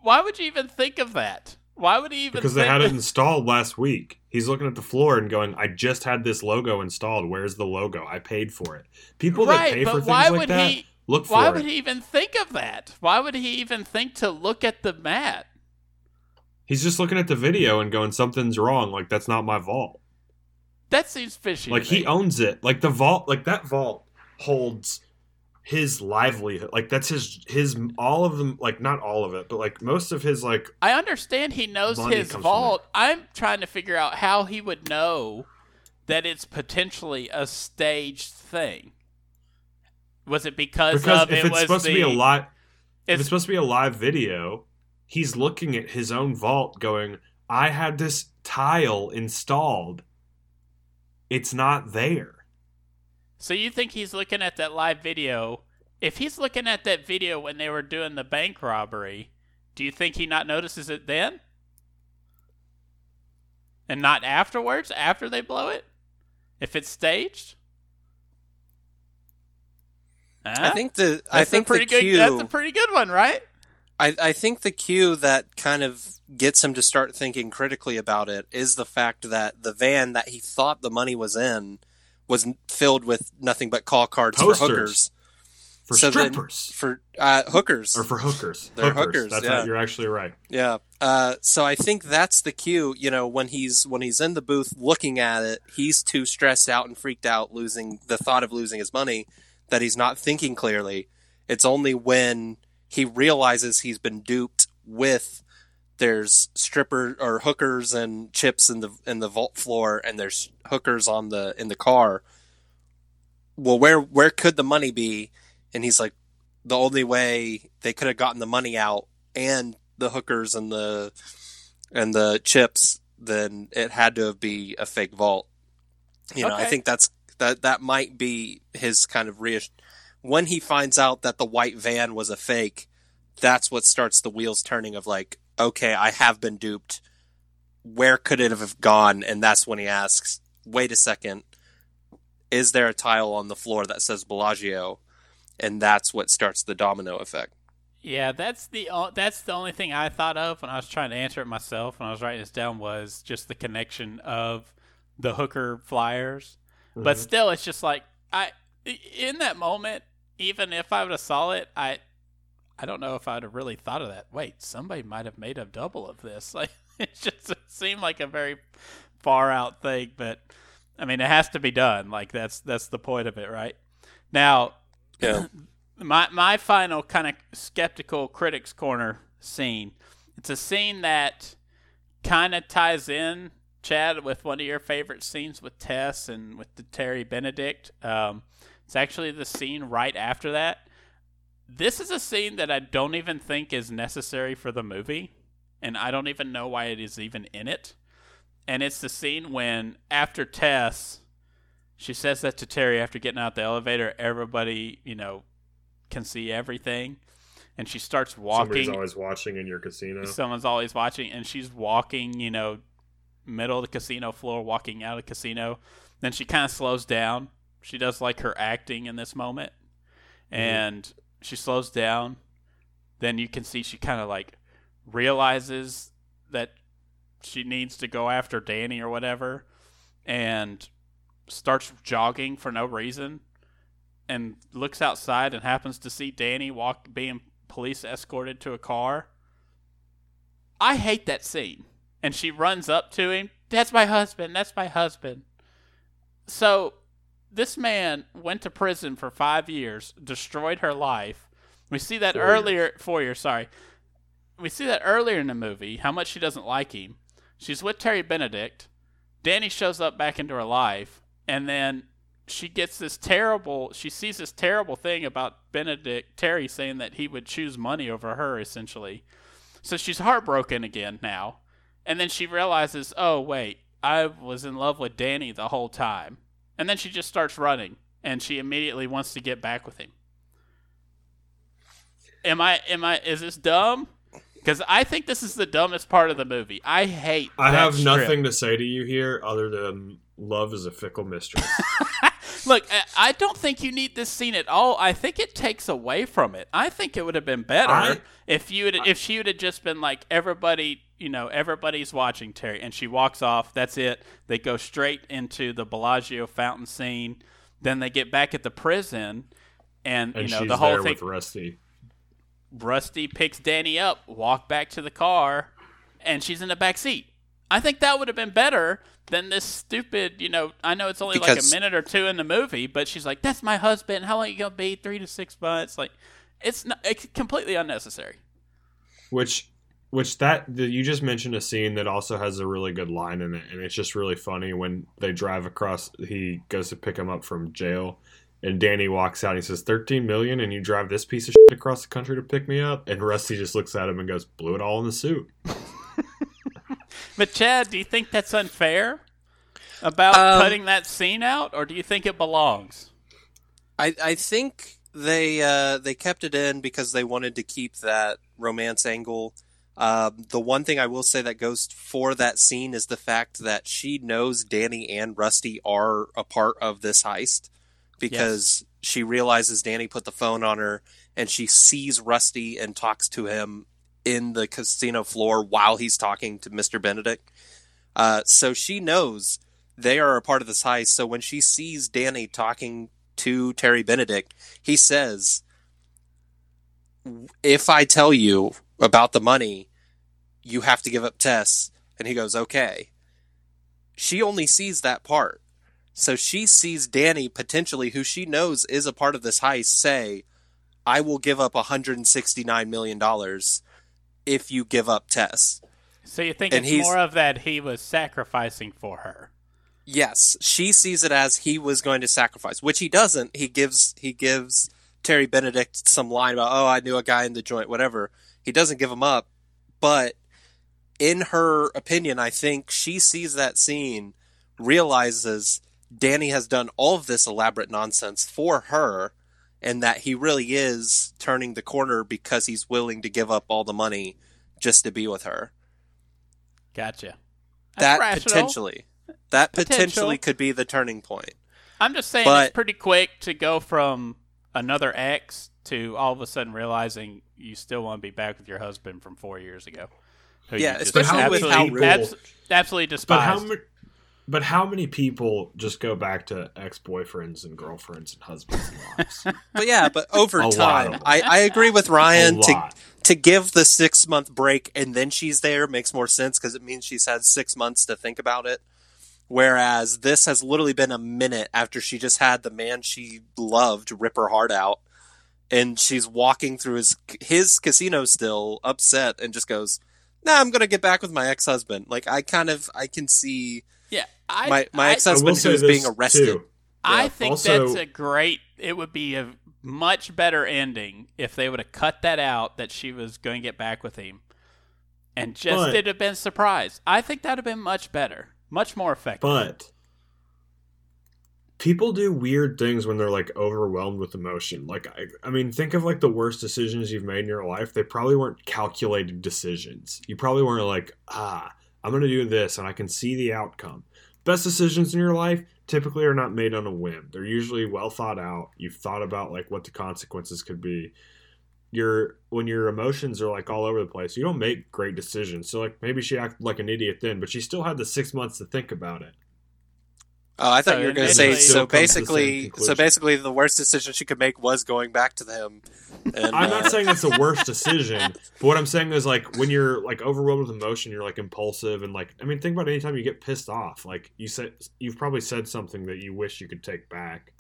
Why would you even think of that? Why would he even? because they had it installed last week. He's looking at the floor and going, "I just had this logo installed. Where's the logo? I paid for it." People that Right, pay but for things why like would that he- look for it? Why it. would he even think of that? Why would he even think to look at the mat? He's just looking at the video and going, "Something's wrong. Like that's not my vault. That seems fishy. Like he owns it. Like the vault. Like that vault holds." His livelihood like that's his his all of them like not all of it but like most of his like I understand he knows his vault. I'm trying to figure out how he would know that it's potentially a staged thing. Was it because, because of if it it's was supposed the, to be a live if it's- it's supposed to be a live video he's looking at his own vault going i had this tile installed it's not there So you think he's looking at that live video? If he's looking at that video when they were doing the bank robbery, do you think he not notices it then? And not afterwards, after they blow it? If it's staged? I think the I That's think pretty the good cue. that's a pretty good one, right? I, I think the cue that kind of gets him to start thinking critically about it is the fact that the van that he thought the money was in was filled with nothing but call cards Posters. for hookers. for So then- strippers for uh, hookers. or for hookers. They're hookers, That's yeah. You're actually right. Yeah. Uh, so I think that's the cue. You know, when he's when he's in the booth looking at it, he's too stressed out and freaked out, losing the thought of losing his money, that he's not thinking clearly. It's only when he realizes he's been duped with there's stripper or hookers and chips in the in the vault floor, and there's hookers on the in the car. Well, where where could the money be? And he's like, the only way they could have gotten the money out and the hookers and the and the chips, then it had to be a fake vault. You know, I think that's that that might be his kind of reass- when he finds out that the white van was a fake. That's what starts the wheels turning of like, okay, I have been duped. Where could it have gone? And that's when he asks, wait a second, is there a tile on the floor that says Bellagio? And that's what starts the domino effect. Yeah, that's the o- that's the only thing I thought of when I was trying to answer it myself when I was writing this down was just the connection of the hooker flyers. But Mhm. still, it's just like I i- in that moment, even if I would have saw it, I I don't know if I'd have really thought of that. Wait, somebody might have made a double of this. <laughs> Like it just it seemed like a very far out thing, but I mean, it has to be done. Like that's that's the point of it, right? Now, Yeah. <clears throat> my my final kind of skeptical critics corner scene. It's a scene that kind of ties in Chad with one of your favorite scenes with Tess and with the Terry Benedict. Um, it's actually the scene right after that. This is a scene that I don't even think is necessary for the movie, and I don't even know why it is even in it. And it's the scene when after Tess, she says that to Terry after getting out the elevator. Everybody, you know, can see everything, and she starts walking. Somebody's always watching in your casino. Someone's always watching, and she's walking, you know, middle of the casino floor, walking out of the casino. Then she kind of slows down. She does like her acting in this moment, mm-hmm. and she slows down. Then you can see she kind of like realizes that she needs to go after Danny or whatever, and starts jogging for no reason, and looks outside and happens to see Danny walk being police escorted to a car. I hate that scene. And she runs up to him. That's my husband. That's my husband. So, this man went to prison for five years, destroyed her life. We see that Four earlier. Four years, sorry. We see that earlier in the movie, how much she doesn't like him. She's with Terry Benedict. Danny shows up back into her life. And then she gets this terrible, she sees this terrible thing about Benedict, Terry saying that he would choose money over her, essentially. So she's heartbroken again now. And then she realizes, oh, wait, I was in love with Danny the whole time. And then she just starts running and she immediately wants to get back with him. Am I, am I, is this dumb? Because I think this is the dumbest part of the movie. I hate I have strip. nothing to say to you here other than love is a fickle mistress. <laughs> Look, I- I don't think you need this scene at all. I think it takes away from it. I think it would have been better I- if you would, if she would have just been like everybody, you know, everybody's watching Terry, and she walks off. That's it. They go straight into the Bellagio fountain scene. Then they get back at the prison, and, And you know the whole thing. with Rusty. Rusty picks Danny up, walk back to the car, and she's in the back seat. I think that would have been better than this stupid, you know, I know it's only like a minute or two in the movie, but she's like, That's my husband. How long are you gonna be? Three to six months. Like it's not it's completely unnecessary. Which, which that the, you just mentioned a scene that also has a really good line in it, and it's just really funny when they drive across. He goes to pick him up from jail, and Danny walks out. and He says, 13 million, and you drive this piece of shit across the country to pick me up." And Rusty just looks at him and goes, "Blew it all in the suit." <laughs> But Chad, do you think that's unfair about Um, cutting that scene out, or do you think it belongs? I I think they uh, they kept it in because they wanted to keep that romance angle. Um, the one thing I will say that goes for that scene is the fact that she knows Danny and Rusty are a part of this heist because she realizes Danny put the phone on her and she sees Rusty and talks to him in the casino floor while he's talking to Mr. Benedict. Uh, so she knows they are a part of this heist. So when she sees Danny talking to Terry Benedict, he says, if I tell you about the money, you have to give up Tess. And he goes, okay. She only sees that part. So she sees Danny, potentially, who she knows is a part of this heist, say, I will give up $169 million if you give up Tess. So you think And it's more of that he was sacrificing for her? Yes, she sees it as he was going to sacrifice, which he doesn't. He gives he gives Terry Benedict some line about, "Oh, I knew a guy in the joint, whatever." He doesn't give him up, but in her opinion, I think she sees that scene, realizes Danny has done all of this elaborate nonsense for her, and that he really is turning the corner because he's willing to give up all the money just to be with her. Gotcha. That's that rational. potentially, that potentially could be the turning point. I'm just saying But- it's pretty quick to go from another ex to all of a sudden realizing you still want to be back with your husband from four years ago. who Yeah, just especially with how absolutely, abs- absolutely But how despised. many? But how many people just go back to ex boyfriends and girlfriends and husbands and wives? <laughs> But yeah, but over A time. I, I agree with Ryan to to give the six month break and then she's there makes more sense because it means she's had six months to think about it. Whereas this has literally been a minute after she just had the man she loved rip her heart out, and she's walking through his his casino still upset and just goes, "Nah, I'm gonna get back with my ex husband." Like I kind of I can see yeah, I, my my ex husband say who's being arrested. too. I Yeah. think Also- that's a great. It would be a much better ending if they would have cut that out that she was going to get back with him, and just But- it'd have been surprised. I think that'd have been much better, much more effective. But people do weird things when they're like overwhelmed with emotion. Like I, I mean, think of like the worst decisions you've made in your life. They probably weren't calculated decisions. You probably weren't like, ah, I'm going to do this and I can see the outcome. Best decisions in your life typically are not made on a whim. They're usually well thought out. You've thought about like what the consequences could be. Your when your emotions are like all over the place, you don't make great decisions. So like maybe she acted like an idiot then, but she still had the six months to think about it. Oh, I thought So you were going to say so. comes to the same Basically, so basically, the worst decision she could make was going back to him. And, I'm uh, not saying that's the worst decision, <laughs> but what I'm saying is like when you're like overwhelmed with emotion, you're like impulsive and like I mean, think about any time you get pissed off. Like you said, you've probably said something that you wish you could take back,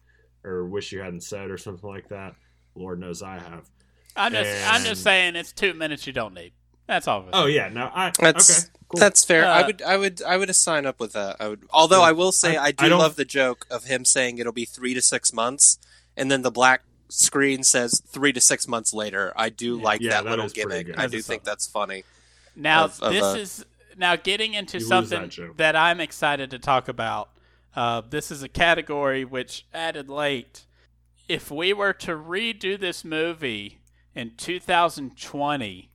or wish you hadn't said, or something like that. Lord knows I have. I'm just, I'm just saying, it's two minutes you don't need. That's all. Oh yeah, no, I That's- okay, cool. That's fair. I Uh, would, I would, I would sign up with that. I would, although I will say, I- I, do I love the joke of him saying it'll be three to six months, and then the black screen says three to six months later. I do like Yeah, that, that little gimmick. I That's do think that's funny. Now of- of, this uh, is now getting into something that that I'm excited to talk about. Uh, this is a category which added late. If we were to redo this movie in 2020,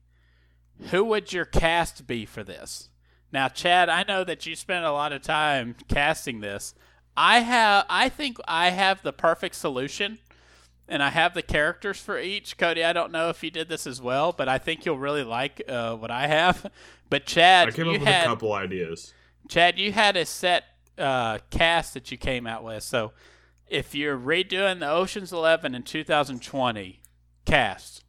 who would your cast be for this? Now, Chad, I know that you spent a lot of time casting this. I have, I think I have the perfect solution, and I have the characters for each. Cody, I don't know if you did this as well, but I think you'll really like uh, what I have. <laughs> But Chad, I came up with had a couple ideas. Chad, you had a set uh, cast that you came out with. So, if you're redoing the Ocean's Eleven in 2020 cast,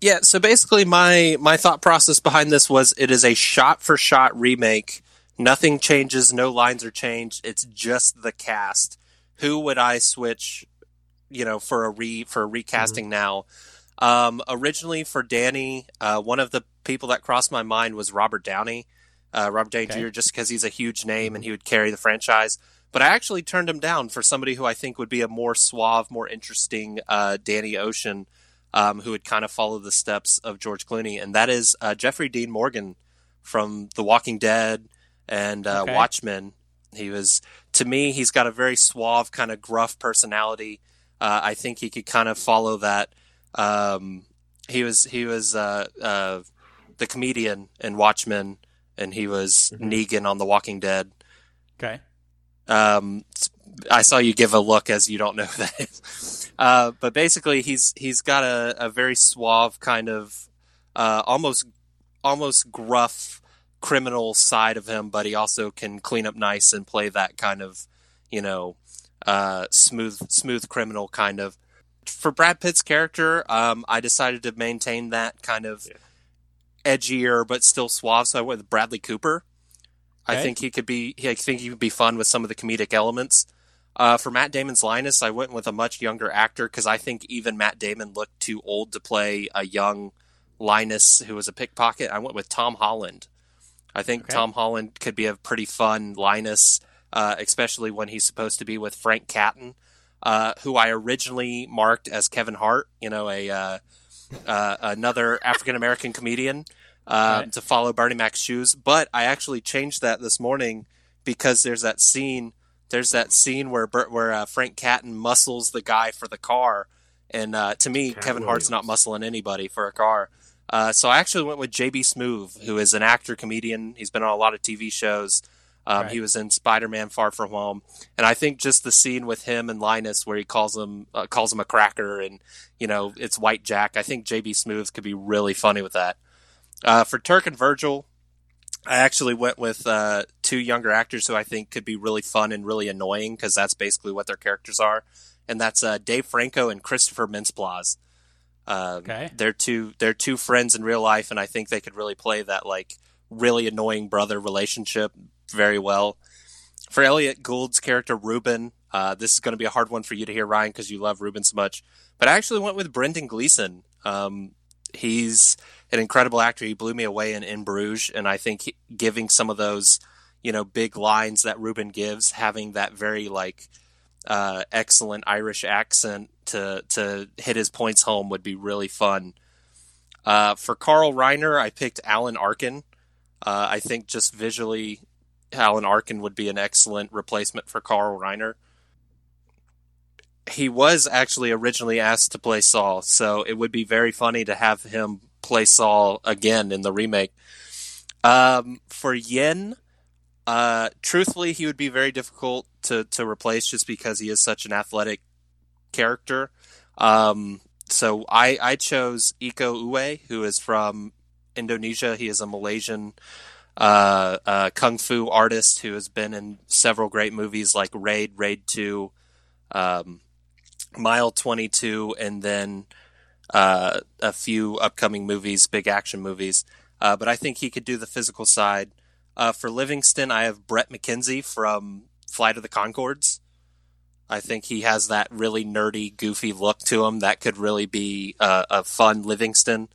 Yeah. So basically, my my thought process behind this was it is a shot for shot remake. Nothing changes. No lines are changed. It's just the cast. Who would I switch? You know, for a re for a recasting now. Um, originally for Danny, uh, one of the people that crossed my mind was Robert Downey. Uh, Robert Downey Okay. Jr. just because he's a huge name and he would carry the franchise. But I actually turned him down for somebody who I think would be a more suave, more interesting uh, Danny Ocean, um, who would kind of follow the steps of George Clooney, and that is uh, Jeffrey Dean Morgan from The Walking Dead and uh, Okay. Watchmen. He was, to me, he's got a very suave, kind of gruff personality. Uh, I think he could kind of follow that. Um, he was he was uh, uh, the comedian in Watchmen, and he was Mhm. Negan on The Walking Dead. okay, Um, I saw you give a look as you don't know <laughs> who that is. Uh, but basically, he's he's got a, a very suave kind of uh, almost almost gruff criminal side of him, but he also can clean up nice and play that kind of you know uh, smooth smooth criminal kind of. for Brad Pitt's character, um, I decided to maintain that kind of edgier but still suave. So I went with Bradley Cooper. I think he could be. I think he would be fun with some of the comedic elements. Uh, for Matt Damon's Linus, I went with a much younger actor because I think even Matt Damon looked too old to play a young Linus who was a pickpocket. I went with Tom Holland. I think Okay. Tom Holland could be a pretty fun Linus, uh, especially when he's supposed to be with Frank Catton, uh, who I originally marked as Kevin Hart. You know, a uh, uh, another African American comedian uh, Right. to follow Bernie Mac's shoes. But I actually changed that this morning because there's that scene. There's that scene where Bert, where uh, Frank Catton muscles the guy for the car, and uh, to me, Cat Kevin Hart's not muscling anybody for a car. Uh, so I actually went with JB Smoove, who is an actor comedian. He's been on a lot of TV shows. Um, Right. He was in Spider-Man: Far From Home, and I think just the scene with him and Linus, where he calls him uh, calls him a cracker, and you know it's White Jack. I think JB Smoove could be really funny with that. Uh, for Turk and Virgil, I actually went with uh, two younger actors who I think could be really fun and really annoying because that's basically what their characters are, and that's uh, Dave Franco and Christopher Mintz-Plasse. Um, Okay. they're two they're two friends in real life, and I think they could really play that like really annoying brother relationship very well. For Elliot Gould's character Reuben, uh, this is going to be a hard one for you to hear, Ryan, because you love Reuben so much. But I actually went with Brendan Gleeson. Um, he's an incredible actor. He blew me away in In Bruges, and I think he, giving some of those, you know, big lines that Reuben gives, having that very like uh, excellent Irish accent to to hit his points home would be really fun. Uh, for Carl Reiner, I picked Alan Arkin. Uh, I think just visually, Alan Arkin would be an excellent replacement for Carl Reiner. He was actually originally asked to play Saul, so it would be very funny to have him play Saul again in the remake. Um, for Yen, uh, truthfully, he would be very difficult to, to replace just because he is such an athletic character. Um, so I, I chose Iko Uwais, who is from Indonesia. He is a Malaysian uh, uh, kung fu artist who has been in several great movies like Raid, Raid 2, um, Mile 22, and then uh, a few upcoming movies, big action movies. Uh, but I think he could do the physical side. Uh, for Livingston, I have Bret McKenzie from Flight of the Conchords. I think he has that really nerdy, goofy look to him that could really be uh, a fun Livingston.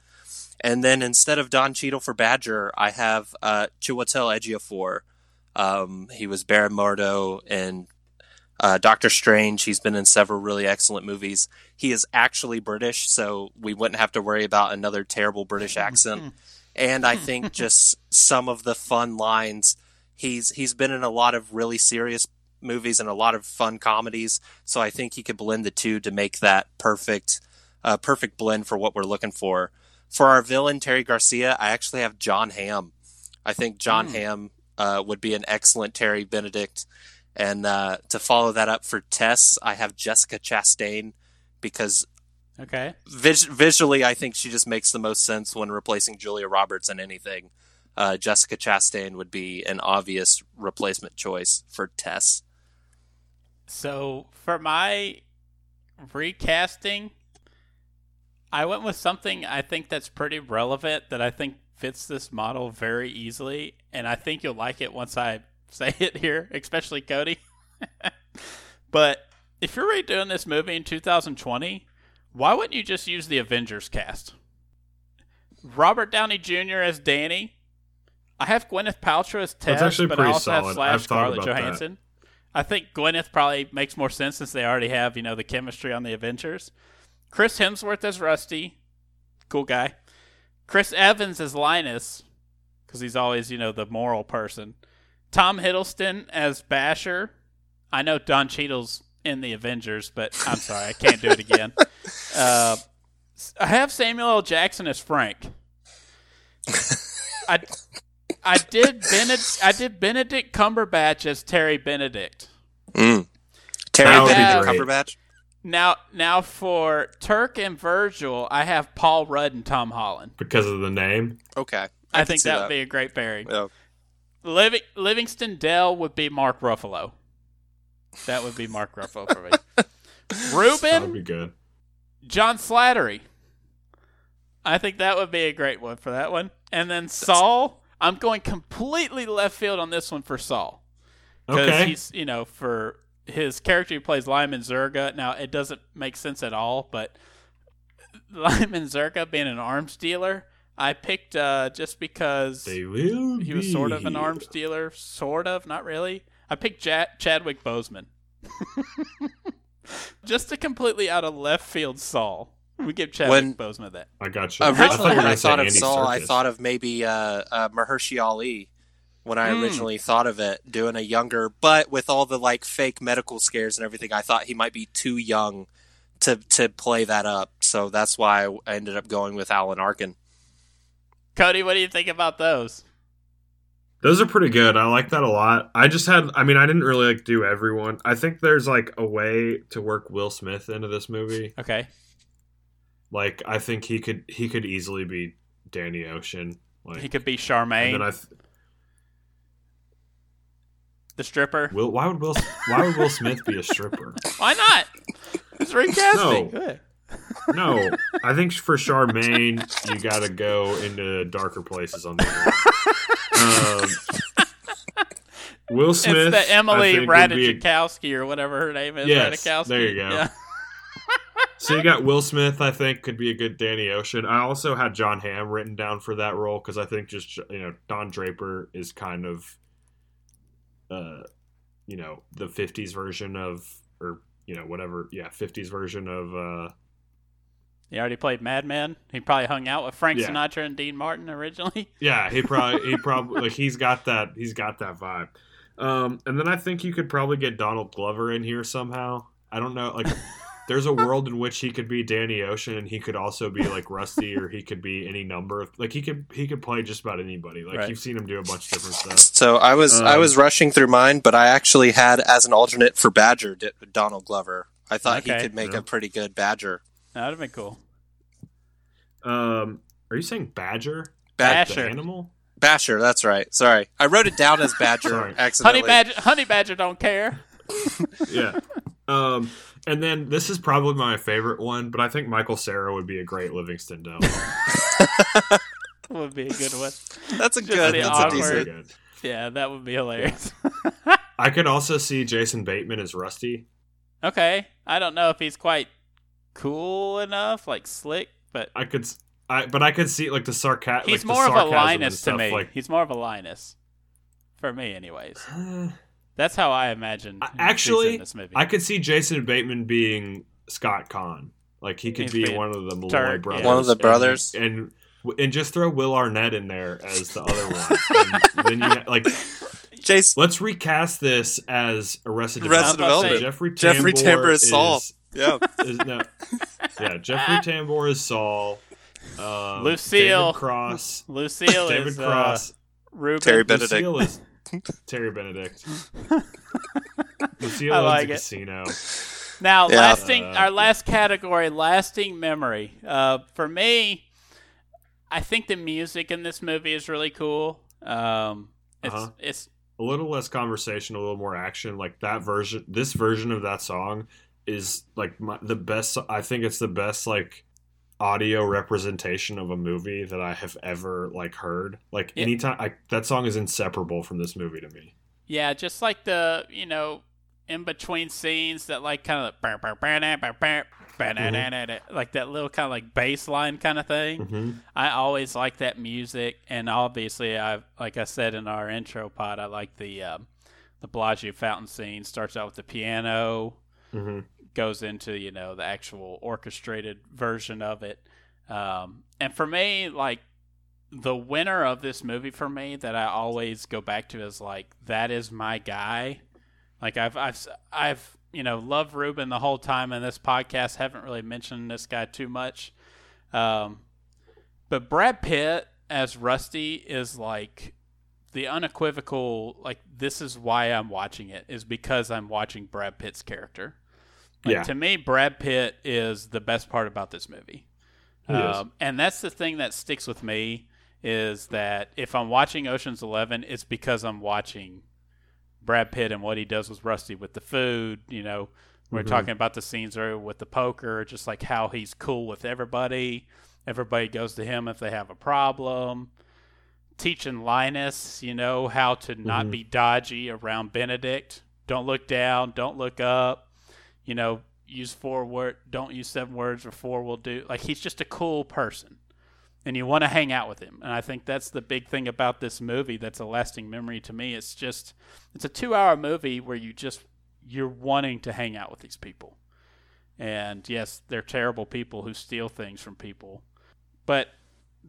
And then instead of Don Cheadle for Badger, I have uh, Chiwetel Ejiofor. Um, he was Baron Mordo and uh, Doctor Strange. He's been in several really excellent movies. He is actually British, so we wouldn't have to worry about another terrible British accent. <laughs> and I think <laughs> just some of the fun lines. He's he's been in a lot of really serious movies and a lot of fun comedies, so I think he could blend the two to make that perfect uh, perfect blend for what we're looking for. For our villain Terry Garcia, I actually have Jon Hamm. I think Jon Hmm. Hamm uh, would be an excellent Terry Benedict. And uh, to follow that up for Tess, I have Jessica Chastain because Okay. vis- visually, I think she just makes the most sense when replacing Julia Roberts in anything. Uh, Jessica Chastain would be an obvious replacement choice for Tess. So for my recasting, I went with something I think that's pretty relevant that I think fits this model very easily, and I think you'll like it once I say <laughs> it here, especially Cody. <laughs> but if you're redoing this movie in 2020, why wouldn't you just use the Avengers cast? Robert Downey Jr. as Danny. I have Gwyneth Paltrow as Tess, actually but I also have solid. slash I've thought Scarlett about that. Johansson. I think Gwyneth probably makes more sense since they already have, you know, the chemistry on the Avengers. Chris Hemsworth as Rusty, cool guy. Chris Evans as Linus, because he's always, you know, the moral person. Tom Hiddleston as Basher. I know Don Cheadle's in the Avengers, but I'm sorry, I can't do it again. <laughs> Uh, I have Samuel L. Jackson as Frank. I, I did Benedict, I did Benedict Cumberbatch as Terry Benedict. Mm. Terry That Benedict great. Cumberbatch. Now, now for Turk and Virgil, I have Paul Rudd and Tom Holland. because of the name. Okay, I, can think see that would be a great pairing. Yeah. Living, Livingston Dell would be Mark Ruffalo. That would be Mark Ruffalo for me. <laughs> Reuben. That would be good. John Slattery. I think that would be a great one for that one. And then Saul, I'm going completely left field on this one for Saul. Because Okay. he's, you know, for his character he plays Lyman Zerga. Now, it doesn't make sense at all, but Lyman Zerga being an arms dealer, I picked uh, just because They will he was be sort of an arms dealer, sort of, not really. I picked ja- Chadwick Boseman. <laughs> just a completely out of left field Saul. We give Chadwick When- Boseman that. I got you. Originally, thought when I thought of Andy Saul, I thought of maybe uh, uh, Mahershala Ali. When I Mm. originally thought of it, doing a younger, but with all the like fake medical scares and everything, I thought he might be too young to to play that up. So that's why I ended up going with Alan Arkin. Cody, what do you think about those? Those are pretty good. I like that a lot. I just had I mean I didn't really like do everyone. I think there's like a way to work Will Smith into this movie. Okay. Like I think he could he could easily be Danny Ocean. Like He could be and Charmaine, then I th- the stripper. Will why would Will why would Will Smith be a stripper? <laughs> Why not? It's recasting. No. Good. No, I think for Charmaine you got to go into darker places on the um, Will Smith. it's the Emily think, a- or whatever her name is. Yes, Ratajkowski. there you go. Yeah. <laughs> So you got Will Smith, I think, could be a good Danny Ocean. I also had Jon Hamm written down for that role because I think just you know Don Draper is kind of, uh, you know, the '50s version of, or you know, whatever, yeah, '50s version of. uh He already played Mad Men. He probably hung out with Frank Yeah. Sinatra and Dean Martin originally. <laughs> Yeah, he probably <laughs> he probably like he's got that he's got that vibe. Um, and then I think you could probably get Donald Glover in here somehow. I don't know, like <laughs> there's a world in which he could be Danny Ocean and he could also be like Rusty or he could be any number of like he could he could play just about anybody. Like Right. you've seen him do a bunch of different stuff. So I was I Um, was rushing through mine, but I actually had as an alternate for Badger D- Donald Glover. I thought Okay. he could make Yeah. a pretty good Badger. That would have been cool. Um, are you saying Badger? Bad Basher. The animal? Basher, that's right. Sorry, I wrote it down as Badger Sorry. accidentally. Honey Badger, Honey Badger don't care. <laughs> Yeah. um, and then this is probably my favorite one, but I think Michael Cera would be a great Livingston Dome. <laughs> Would be a good one. That's a Just good. the That's awkward- a decent. Good. Yeah, that would be hilarious. I could also see Jason Bateman as Rusty. <laughs> okay, I don't know if he's quite cool enough, like slick, but I could, s- I but I could see like the sarcasm. he's like, more of a sarcasm and Linus to me. Like, He's more of a Linus for me, anyways. <sighs> uh, That's how I imagine. I- actually, this movie. I could see Jason Bateman being Scott Caan. Like he could He's be one of the Malloy Turk, brothers. One of the and- brothers. and and just throw Will Arnett in there as the other one. <laughs> and then you like Jace, let's recast this as Arrested Arrested Development. Development. Jeffrey Tambor Jeffrey Tambor is Saul. Yeah. is- no, yeah, Jeffrey <laughs> Tambor is Saul. Um, Lucille. David Cross. <laughs> Lucille is David is Cross. uh, Reuben. Terry Benedict. Lucille is Terry Benedict. <laughs> Lucille I like a it. casino. Now, Yeah. lasting Uh, our last category, lasting memory. Uh, for me, I think the music in this movie is really cool. Um, it's Uh-huh. it's A little less conversation, a little more action. Like that version, this version of that song is like my, the best. I think it's the best like audio representation of a movie that I have ever like heard. Like Yeah. anytime, I, that song is inseparable from this movie to me. yeah, just like the you know in between scenes that like kind of like that little kind of like bass line kind of thing. hmm I always like that music, and obviously, I like I said in our intro pod, I like the um, the Bellagio fountain scene. Starts out with the piano, hmm goes into you know the actual orchestrated version of it, um, and for me, like the winner of this movie for me that I always go back to is like that is my guy. Like I've I've I've you know loved Reuben the whole time in this podcast. Haven't really mentioned this guy too much. Um, but Brad Pitt as Rusty is like the unequivocal like this is why I'm watching it is because I'm watching Brad Pitt's character. Like, Yeah. To me, Brad Pitt is the best part about this movie. Um, and that's the thing that sticks with me is that if I'm watching Ocean's Eleven, it's because I'm watching Brad Pitt and what he does with Rusty with the food, you know, We're Mhm. talking about the scenes where with the poker, just like how he's cool with everybody. Everybody goes to him if they have a problem. Teaching Linus, you know, how to not Mhm. be dodgy around Benedict. Don't look down, don't look up. You know, use four word, don't use seven words or four will do. Like he's just a cool person. And you want to hang out with him. And I think that's the big thing about this movie that's a lasting memory to me. It's just it's a 2-hour movie where you just you're wanting to hang out with these people. And yes, they're terrible people who steal things from people. But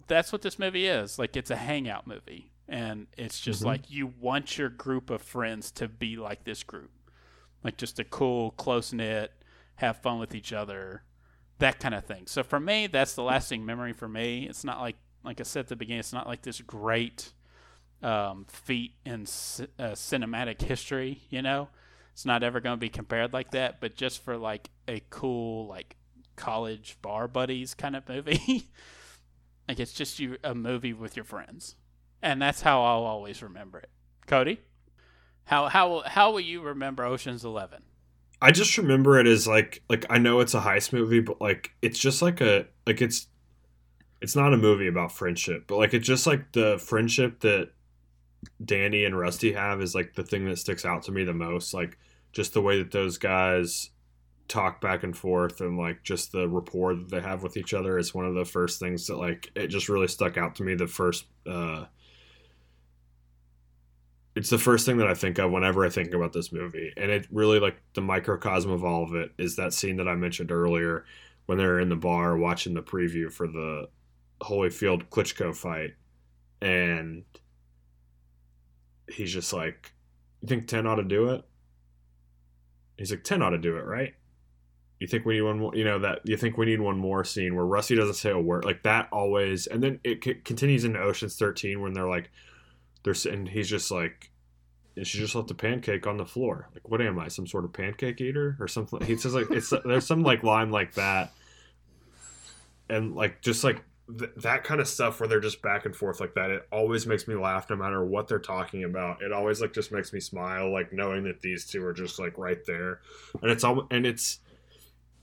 that's what this movie is. Like it's a hangout movie. And it's just Mhm. like you want your group of friends to be like this group. Like just a cool, close knit, have fun with each other, that kind of thing. So for me, that's the lasting memory for me. It's not like like I said at the beginning, it's not like this great um, feat in c- uh, cinematic history, you know? It's not ever going to be compared like that, but just for like a cool like college bar buddies kind of movie. <laughs> like it's just you a movie with your friends. And that's how I'll always remember it. Cody, how how how will you remember Ocean's 11? I just remember it as like like I know it's a heist movie, but like it's just like a like it's it's not a movie about friendship, but like it's just like the friendship that Danny and Rusty have is like the thing that sticks out to me the most. Like just the way that those guys talk back and forth and like just the rapport that they have with each other is one of the first things that like it just really stuck out to me the first uh it's the first thing that I think of whenever I think about this movie. And it really like the microcosm of all of it is that scene that I mentioned earlier when they're in the bar watching the preview for the Holyfield Klitschko fight and he's just like you think 10 ought to do it? He's like 10 ought to do it, right? You think we need one more, you know, that you think we need one more scene where Rusty doesn't say a word like that always. And then it c- continues into Ocean's 13 when they're like, they're and he's just like and she just left a pancake on the floor. Like what am i some sort of pancake eater or something? He says like it's <laughs> there's some like line like that. And like just like th- that kind of stuff where they're just back and forth like that it always makes me laugh no matter what they're talking about. It always like just makes me smile like knowing that these two are just like right there. And it's all and it's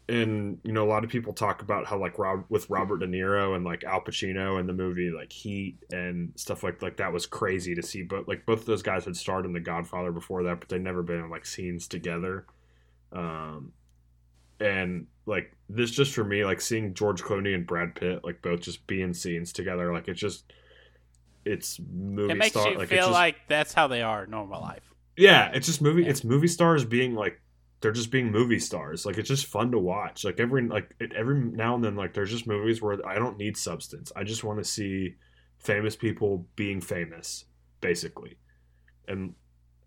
and you know a lot of people talk about how like Rob with Robert De Niro and like Al Pacino in the movie like Heat and stuff like like that was crazy to see. But like both of those guys had starred in The Godfather before that, but they'd never been in like scenes together. Um, and like this just for me like seeing George Clooney and Brad Pitt like both just be in scenes together like it's just it's movie It makes star you like feel just, like that's how they are in normal life. yeah, it's just movie. Yeah. It's movie stars being like they're just being movie stars. Like it's just fun to watch. Like every like every now and then, like there's just movies where I don't need substance. I just want to see famous people being famous, basically, and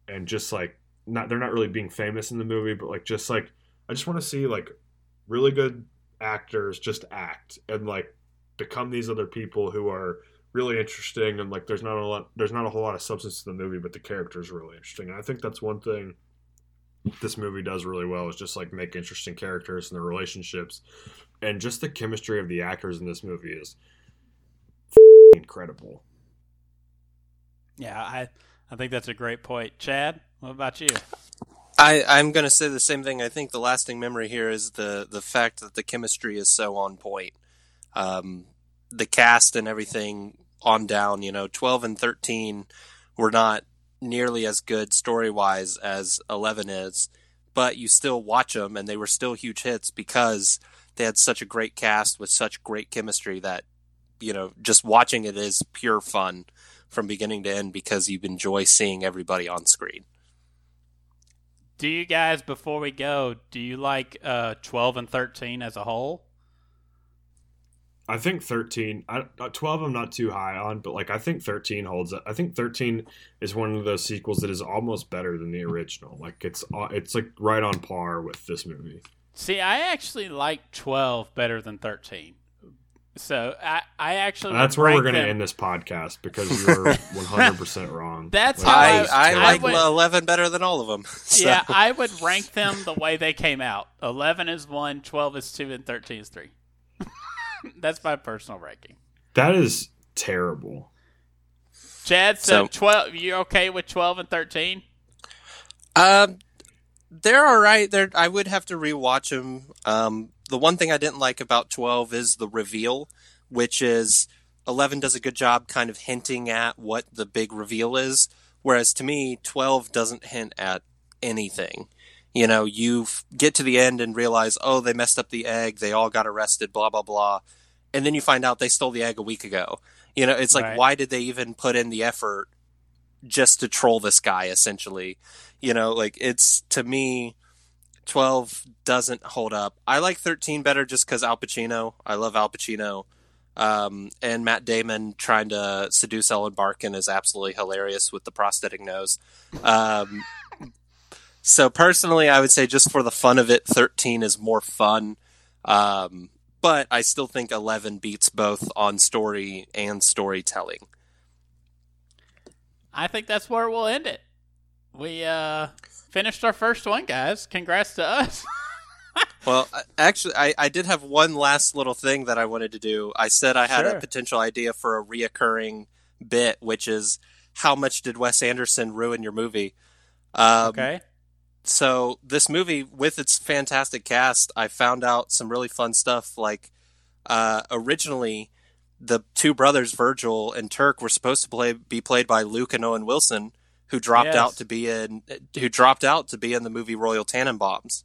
and just like not they're not really being famous in the movie, but like just like I just want to see like really good actors just act and like become these other people who are really interesting and like there's not a lot there's not a whole lot of substance to the movie but the characters are really interesting and i think that's one thing this movie does really well is just like make interesting characters and their relationships and just the chemistry of the actors in this movie is incredible Yeah, I I think that's a great point. Chad, what about you? I, I'm going to say the same thing. I think the lasting memory here is the the fact that the chemistry is so on point. Um, the cast and everything on down, you know, 12 and 13 were not nearly as good story wise as 11 is, but you still watch them and they were still huge hits because they had such a great cast with such great chemistry that, you know, just watching it is pure fun from beginning to end because you enjoy seeing everybody on screen. Do you guys, before we go, do you like uh, 12 and 13 as a whole? I think 13 I, uh, 12 i'm not too high on but like i think 13 holds up i think 13 is one of those sequels that is almost better than the original like it's uh, it's like right on par with this movie See, I actually like 12 better than 13. So I, I actually. that's where we're going to end this podcast because <laughs> you're 100% wrong That's Like, how I, I- I, I like would- 11 better than all of them. <laughs> So, Yeah, I would rank them the way they came out. 11 is 1, 12 is 2, and 13 is 3. <laughs> That's my personal ranking. that is terrible Chad said So- 12. You okay with 12 and 13? Um, they're all right. They're I would have to rewatch them. Um, the one thing I didn't like about twelve is the reveal, which is eleven does a good job kind of hinting at what the big reveal is, whereas to me twelve doesn't hint at anything. You know, you get to the end and realize, oh, they messed up the egg. They all got arrested. Blah blah blah, and then you find out they stole the egg a week ago. You know, it's like, Right. why did they even put in the effort just to troll this guy? Essentially, you know, like it's to me, twelve doesn't hold up. I like thirteen better just because Al Pacino. I love Al Pacino. Um, and Matt Damon trying to seduce Ellen Barkin is absolutely hilarious with the prosthetic nose. Um, so personally, I would say just for the fun of it, 13 is more fun. Um, but I still think 11 beats both on story and storytelling. I think that's where we'll end it. We uh finished our first one, guys. Congrats to us. <laughs> Well, actually, I, I did have one last little thing that I wanted to do. I said I had Sure. a potential idea for a reoccurring bit, which is how much did Wes Anderson ruin your movie? Um, okay. So this movie with its fantastic cast i found out some really fun stuff like uh, originally the two brothers virgil and turk were supposed to play be played by luke and owen wilson who dropped Yes. out to be in who dropped out to be in the movie royal tenenbaums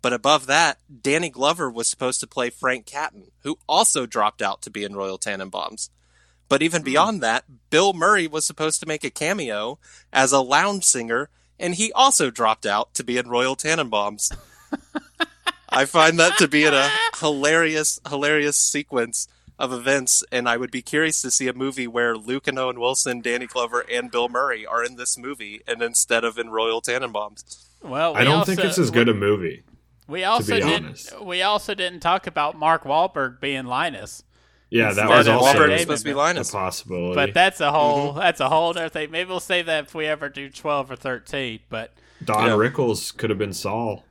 but above that danny glover was supposed to play frank catton who also dropped out to be in royal tenenbaums but even beyond that bill murray was supposed to make a cameo as a lounge singer and he also dropped out to be in Royal Tenenbaums. I find that to be in a hilarious, hilarious sequence of events, and I would be curious to see a movie where Luke and Owen Wilson, Danny Glover, and Bill Murray are in this movie, and instead of in Royal Tenenbaums. Well, we I don't also, think it's as good a movie. We also be didn't. honest. We also didn't talk about Mark Wahlberg being Linus, Yeah, that was of also Wahlberg was supposed to be Bell. a Linus. possibility. but that's a whole. Mm-hmm. That's a whole other thing. Maybe we'll save that if we ever do twelve or thirteen. But Don Yeah. Rickles could have been Saul.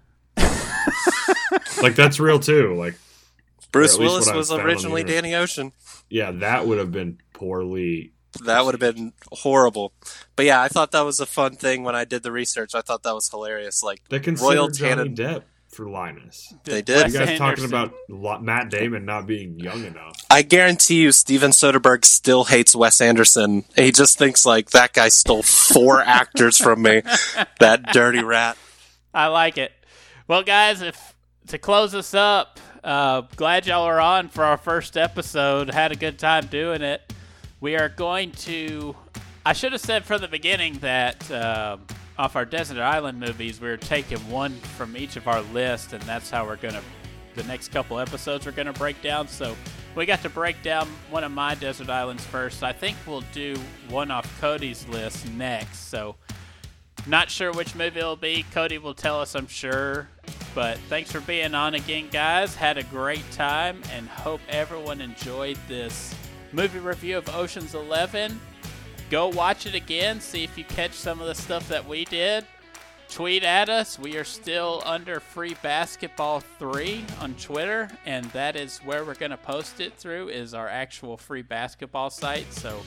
like that's real too. Like Bruce Willis was found on the originally. Danny Ocean. yeah, that would have been poorly. That would have been horrible. But yeah, I thought that was a fun thing when I did the research. I thought that was hilarious. Like They Royal Johnny Tannen. Depp for Linus. They did. You guys talking about Matt Damon not being young enough? I guarantee you, Steven Soderbergh still hates Wes Anderson. He just thinks like that guy stole four <laughs> actors from me. That dirty rat. I like it. Well, guys, if to close us up, uh, glad y'all are on for our first episode. Had a good time doing it. We are going to. I should have said from the beginning that um, off our desert island movies, we are taking one from each of our list, and that's how we're gonna. The next couple episodes we're gonna break down. So we got to break down one of my desert islands first. I think we'll do one off Cody's list next. So. Not sure which movie it'll be. Cody will tell us, I'm sure. But thanks for being on again, guys. Had a great time and hope everyone enjoyed this movie review of Ocean's 11. Go watch it again, see if you catch some of the stuff that we did. Tweet at us. We are still under Free Basketball 3 on Twitter, and that is where we're going to post it through is our actual free basketball site. So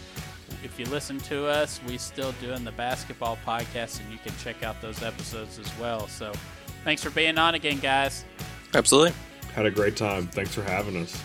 if you listen to us, we still doing the basketball podcast, and you can check out those episodes as well. So, thanks for being on again, guys. Absolutely. Had a great time. Thanks for having us.